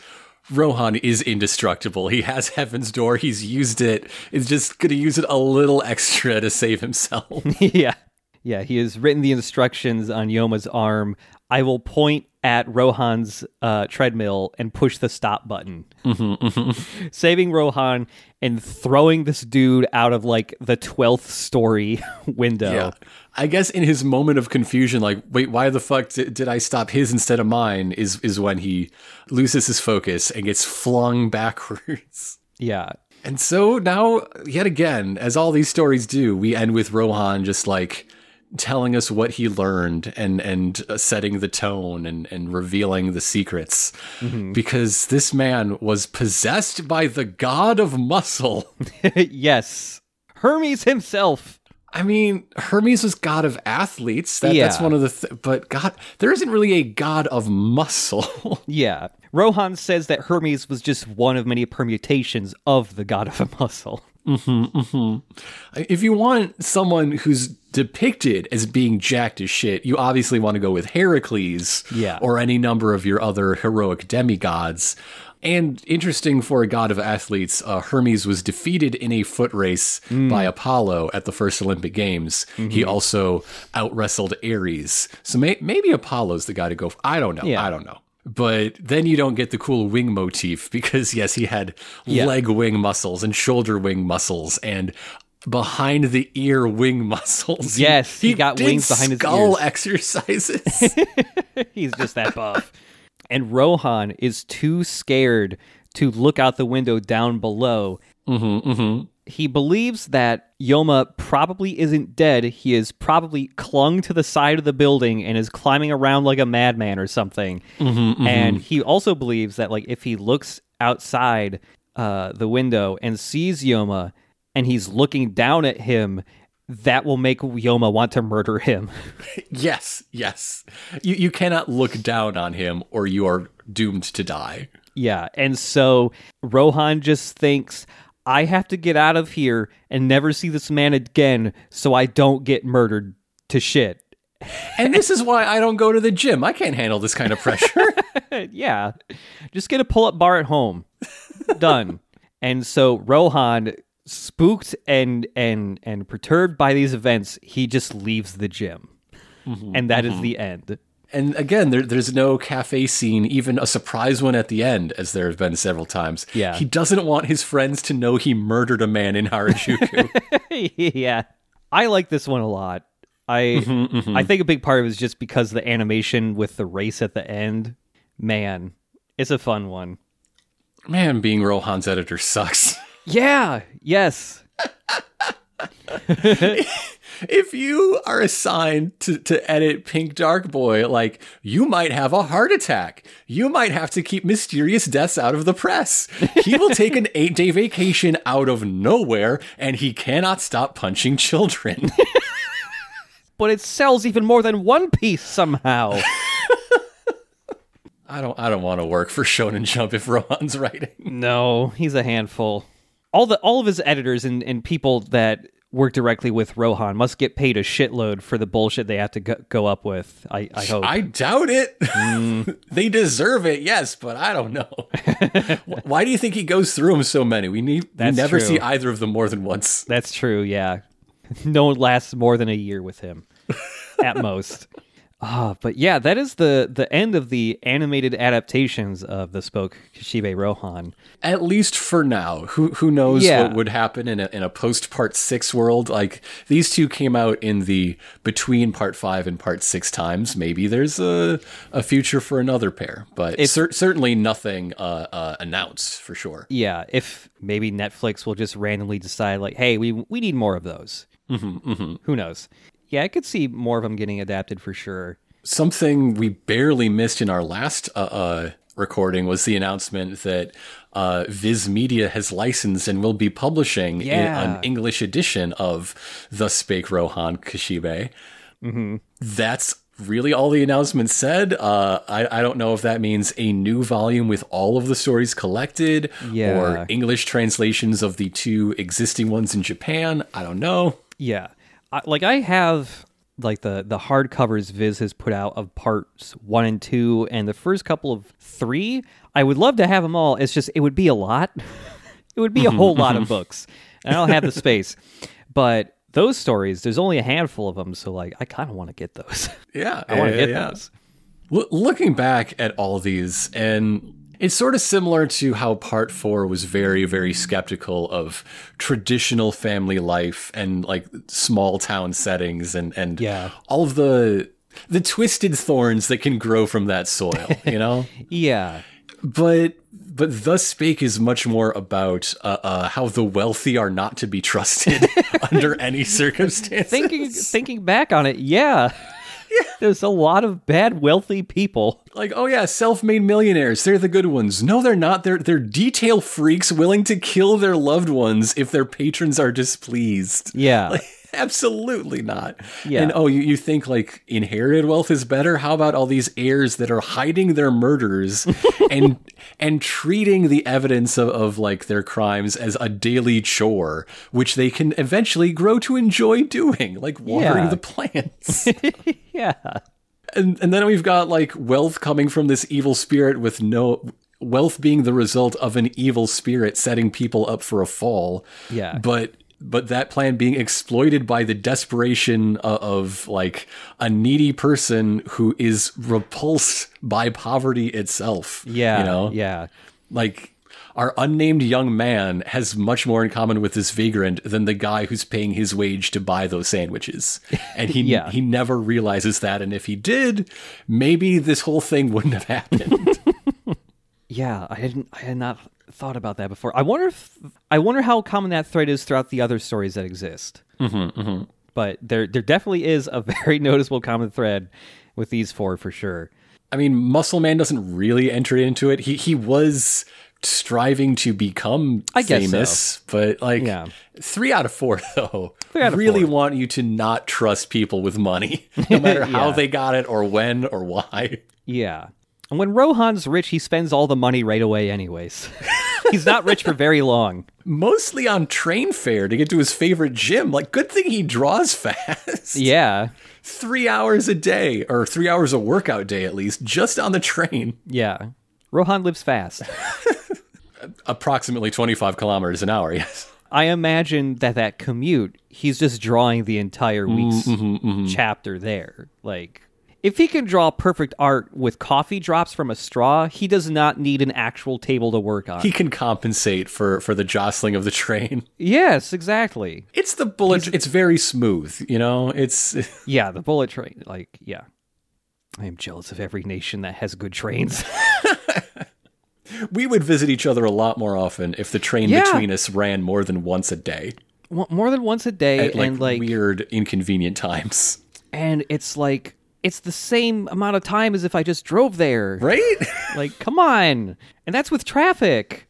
Rohan is indestructible. He has Heaven's Door. He's used it. Is just going to use it a little extra to save himself. [laughs] yeah. Yeah, he has written the instructions on Yoma's arm. I will point at Rohan's uh, treadmill and push the stop button. [laughs] Saving Rohan and throwing this dude out of like the 12th story [laughs] window. Yeah. I guess in his moment of confusion, like, wait, why the fuck did, did I stop his instead of mine? Is is when he loses his focus and gets flung backwards. Yeah. And so now, yet again, as all these stories do, we end with Rohan just like telling us what he learned and and uh, setting the tone and and revealing the secrets mm-hmm. because this man was possessed by the god of muscle. [laughs] yes. Hermes himself. I mean, Hermes was god of athletes. That, That's one of the. Th- but God, there isn't really a god of muscle. [laughs] Yeah. Rohan says that Hermes was just one of many permutations of the god of [laughs] muscle. Mm-hmm, mm-hmm. if you want someone who's depicted as being jacked as shit, you obviously want to go with Heracles, Yeah. or any number of your other heroic demigods. And interesting for a god of athletes, uh, Hermes was defeated in a foot race by Apollo at the first Olympic Games. He also out wrestled Ares. So may- maybe Apollo's the guy to go. For. I don't know. Yeah. I don't know. But then you don't get the cool wing motif [laughs] because yes, he had Yeah. leg wing muscles and shoulder wing muscles and behind the ear wing muscles. Yes, he got did wings behind his skull ears. exercises. [laughs] [laughs] He's just that buff. and Rohan is too scared to look out the window down below. Mm-hmm, mm-hmm. He believes that Yoma probably isn't dead. He is probably clung to the side of the building and is climbing around like a madman or something. Mm-hmm, and he also believes that like if he looks outside uh, the window and sees Yoma and he's looking down at him, that will make Yoma want to murder him. [laughs] yes, yes. You you cannot look down on him or you are doomed to die. Yeah, and so Rohan just thinks I have to get out of here and never see this man again so I don't get murdered to shit. [laughs] And this is why I don't go to the gym. I can't handle this kind of pressure. [laughs] yeah. Just get a pull-up bar at home. Done. And so Rohan spooked and and and perturbed by these events, he just leaves the gym. Mm-hmm. and that is mm-hmm. the end. And again, there, there's no cafe scene, even a surprise one at the end, as there have been several times. Yeah. He doesn't want his friends to know he murdered a man in Harajuku. [laughs] yeah. I like this one a lot. I mm-hmm, I think a big part of it is just because the animation with the race at the end. Man, it's a fun one. man, being Rohan's editor sucks. Yeah, yes. if you are assigned to, to edit Pink Dark Boy, like you might have a heart attack. You might have to keep mysterious deaths out of the press. He will take an eight day vacation out of nowhere and he cannot stop punching children. [laughs] But it sells even more than One Piece somehow. [laughs] I don't I don't want to work for Shonen Jump if Rohan's writing. no, he's a handful. All the all of his editors and, and people that work directly with Rohan must get paid a shitload for the bullshit they have to go, go up with. I, I hope. I doubt it. Mm. [laughs] they deserve it, yes, but I don't know. [laughs] Why do you think he goes through them so many? We need we never true. see either of them more than once. That's true. Yeah, [laughs] no one lasts more than a year with him, at most. Ah, but yeah, that is the the end of the animated adaptations of Thus Spoke Kishibe Rohan. At least for now. Who who knows Yeah. what would happen in a in a post part six world? Like these two came out in the between part five and part six times. Maybe there's a a future for another pair, but cer- certainly nothing uh, uh, announced for sure. Yeah, if maybe Netflix will just randomly decide, like, hey, we we need more of those. Mm-hmm, Who knows? Yeah, I could see more of them getting adapted for sure. Something we barely missed in our last uh, uh, recording was the announcement that uh, Viz Media has licensed and will be publishing in- Yeah. an English edition of The Spake Rohan Kishibe. That's really all the announcement said. Uh, I, I don't know if that means a new volume with all of the stories collected Yeah. or English translations of the two existing ones in Japan. I don't know. Yeah, I, like I have like the the hardcovers Viz has put out of parts one and two, and the first couple of three. I would love to have them all. It's just it would be a lot. [laughs] it would be a whole lot of [laughs] books, and I don't have the space. But those stories, there's only a handful of them, so like I kind of want to get those. Yeah, [laughs] I want to yeah, get yeah. those. L- looking back at all these, and it's sort of similar to how part four was very, very skeptical of traditional family life and like small town settings and, and Yeah. all of the the twisted thorns that can grow from that soil, you know? [laughs] Yeah, but but thus spake is much more about uh, uh, how the wealthy are not to be trusted [laughs] under any [laughs] circumstances. thinking thinking back on it, yeah. [laughs] There's a lot of bad wealthy people. Like, oh yeah, self-made millionaires, they're the good ones. No, they're not. They're they're detail freaks willing to kill their loved ones if their patrons are displeased. Yeah. [laughs] Like, [laughs] absolutely not. Yeah. And oh, you, you think like inherited wealth is better? How about all these heirs that are hiding their murders [laughs] and and treating the evidence of, of like their crimes as a daily chore, which they can eventually grow to enjoy doing, like watering Yeah. the plants. [laughs] yeah. and and then we've got like wealth coming from this evil spirit with no wealth being the result of an evil spirit setting people up for a fall. Yeah. But but that plan being exploited by the desperation of, of like a needy person who is repulsed by poverty itself. Yeah. You know? Yeah. Like our unnamed young man has much more in common with this vagrant than the guy who's paying his wage to buy those sandwiches. [laughs] And he Yeah. he never realizes that and if he did, maybe this whole thing wouldn't have happened. [laughs] Yeah, I hadn't I had not thought about that before. I wonder if I wonder how common that thread is throughout the other stories that exist. Mm-hmm, But there there definitely is a [laughs] very noticeable common thread with these four for sure. I mean, Muscle Man doesn't really enter into it. He he was striving to become I famous, but like Yeah. three out of four [laughs] though out of really four. want you to not trust people with money, [laughs] no matter how they got it or when or why. Yeah. And when Rohan's rich, he spends all the money right away anyways. [laughs] He's not rich for very long. Mostly on train fare to get to his favorite gym. Like, good thing he draws [laughs] fast. Yeah. Three hours a day, or three hours a workout day at least, just on the train. Yeah. Rohan lives fast. [laughs] Approximately 25 kilometers an hour, yes. I imagine that that commute, he's just drawing the entire week's mm-hmm, mm-hmm, mm-hmm. chapter there. Like, if he can draw perfect art with coffee drops from a straw, he does not need an actual table to work on. He can compensate for, for the jostling of the train. [laughs] yes, exactly. It's the bullet. it's very smooth, you know. It's [laughs] Yeah, the bullet train. Like, yeah. I am jealous of every nation that has good trains. [laughs] we would visit each other a lot more often if the train Yeah. between us ran more than once a day. more than once a day, at like, and like, weird, inconvenient times. and it's like it's the same amount of time as if I just drove there. Right? [laughs] Like, come on, and that's with traffic.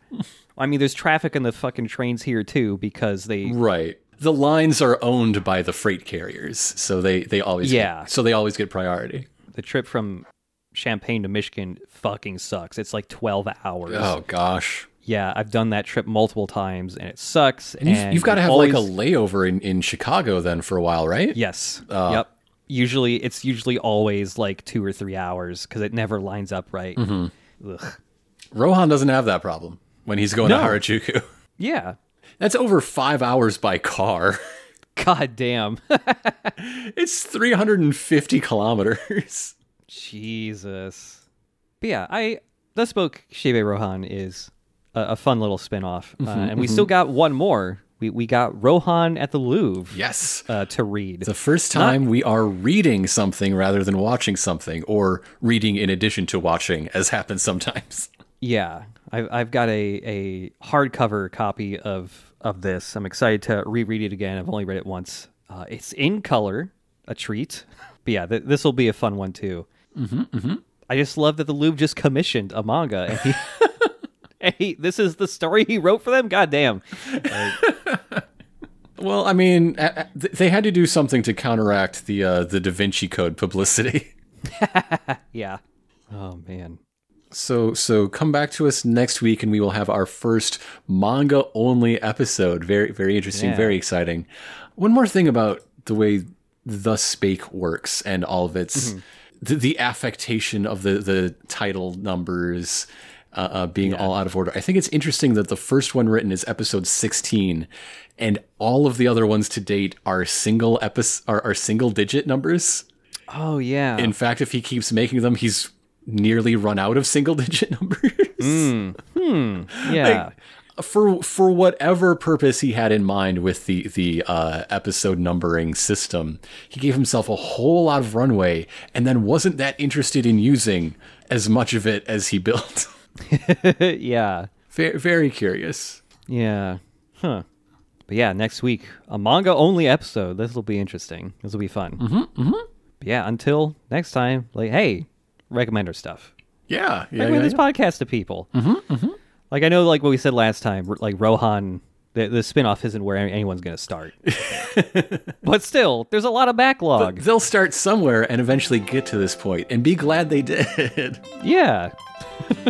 I mean, there's traffic in the fucking trains here too because they right. The lines are owned by the freight carriers, so they they always Yeah. get, so they always get priority. the trip from Champaign to Michigan fucking sucks. It's like 12 hours. Oh gosh. Yeah, I've done that trip multiple times and it sucks. And You've, you've got to have always- like a layover in, in Chicago then for a while, right? Yes. Oh. Yep. Usually, it's usually always like two or three hours because it never lines up right. Mm-hmm. Ugh. Rohan doesn't have that problem when he's going No. to Harajuku. [laughs] Yeah. That's over five hours by car. [laughs] God damn. [laughs] It's 350 kilometers. Jesus. But yeah, I the spoke Kishibe Rohan is a, a fun little spin-off. uh, Mm-hmm, and we still got one more. We we got Rohan at the Louvre Yes. uh, to read. The first time we are reading something rather than watching something, or reading in addition to watching, as [laughs] happens sometimes. Yeah, I've I've got a a hardcover copy of of this. I'm excited to reread it again. I've only read it once. Uh, it's in color, a treat. [laughs] But yeah, th- this will be a fun one too. Mm-hmm, I just love that the Louvre just commissioned a manga, and he, [laughs] [laughs] this is the story he wrote for them. God damn. Well, I mean, a- a- th- they had to do something to counteract the uh, the Da Vinci Code publicity. [laughs] [laughs] Yeah. Oh man. So so come back to us next week and we will have our first manga only episode. Very very interesting, Yeah. very exciting. One more thing about the way the spake works and all of its the, the affectation of the the title numbers uh, uh, being all out of order. I think it's interesting that the first one written is episode 16 and all of the other ones to date are single episode are, are single digit numbers. Oh yeah. In fact, if he keeps making them, he's nearly run out of single [laughs] digit numbers. [laughs] yeah. for for whatever purpose he had in mind with the the uh, episode numbering system, he gave himself a whole lot of runway, and then wasn't that interested in using as much of it as he built. [laughs] [laughs] yeah. very, very curious. Yeah. Huh. But yeah, next week, a manga only episode. This will be interesting. This will be fun. Mm-hmm, mm-hmm. But yeah, until next time, like, hey, recommend our stuff. Yeah, yeah, Recommend yeah, this yeah. podcast to people. Mm-hmm, mm-hmm. Like, I know, like what we said last time, like Rohan, the, the spinoff isn't where anyone's going to start. [laughs] but still, there's a lot of backlog. They'll start somewhere and eventually get to this point, and be glad they did. [laughs] yeah. [laughs]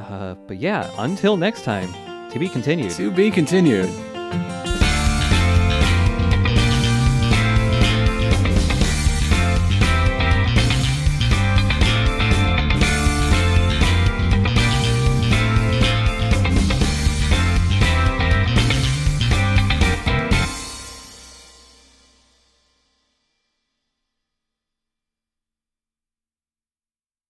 uh, but yeah, until next time, to be continued. to be continued.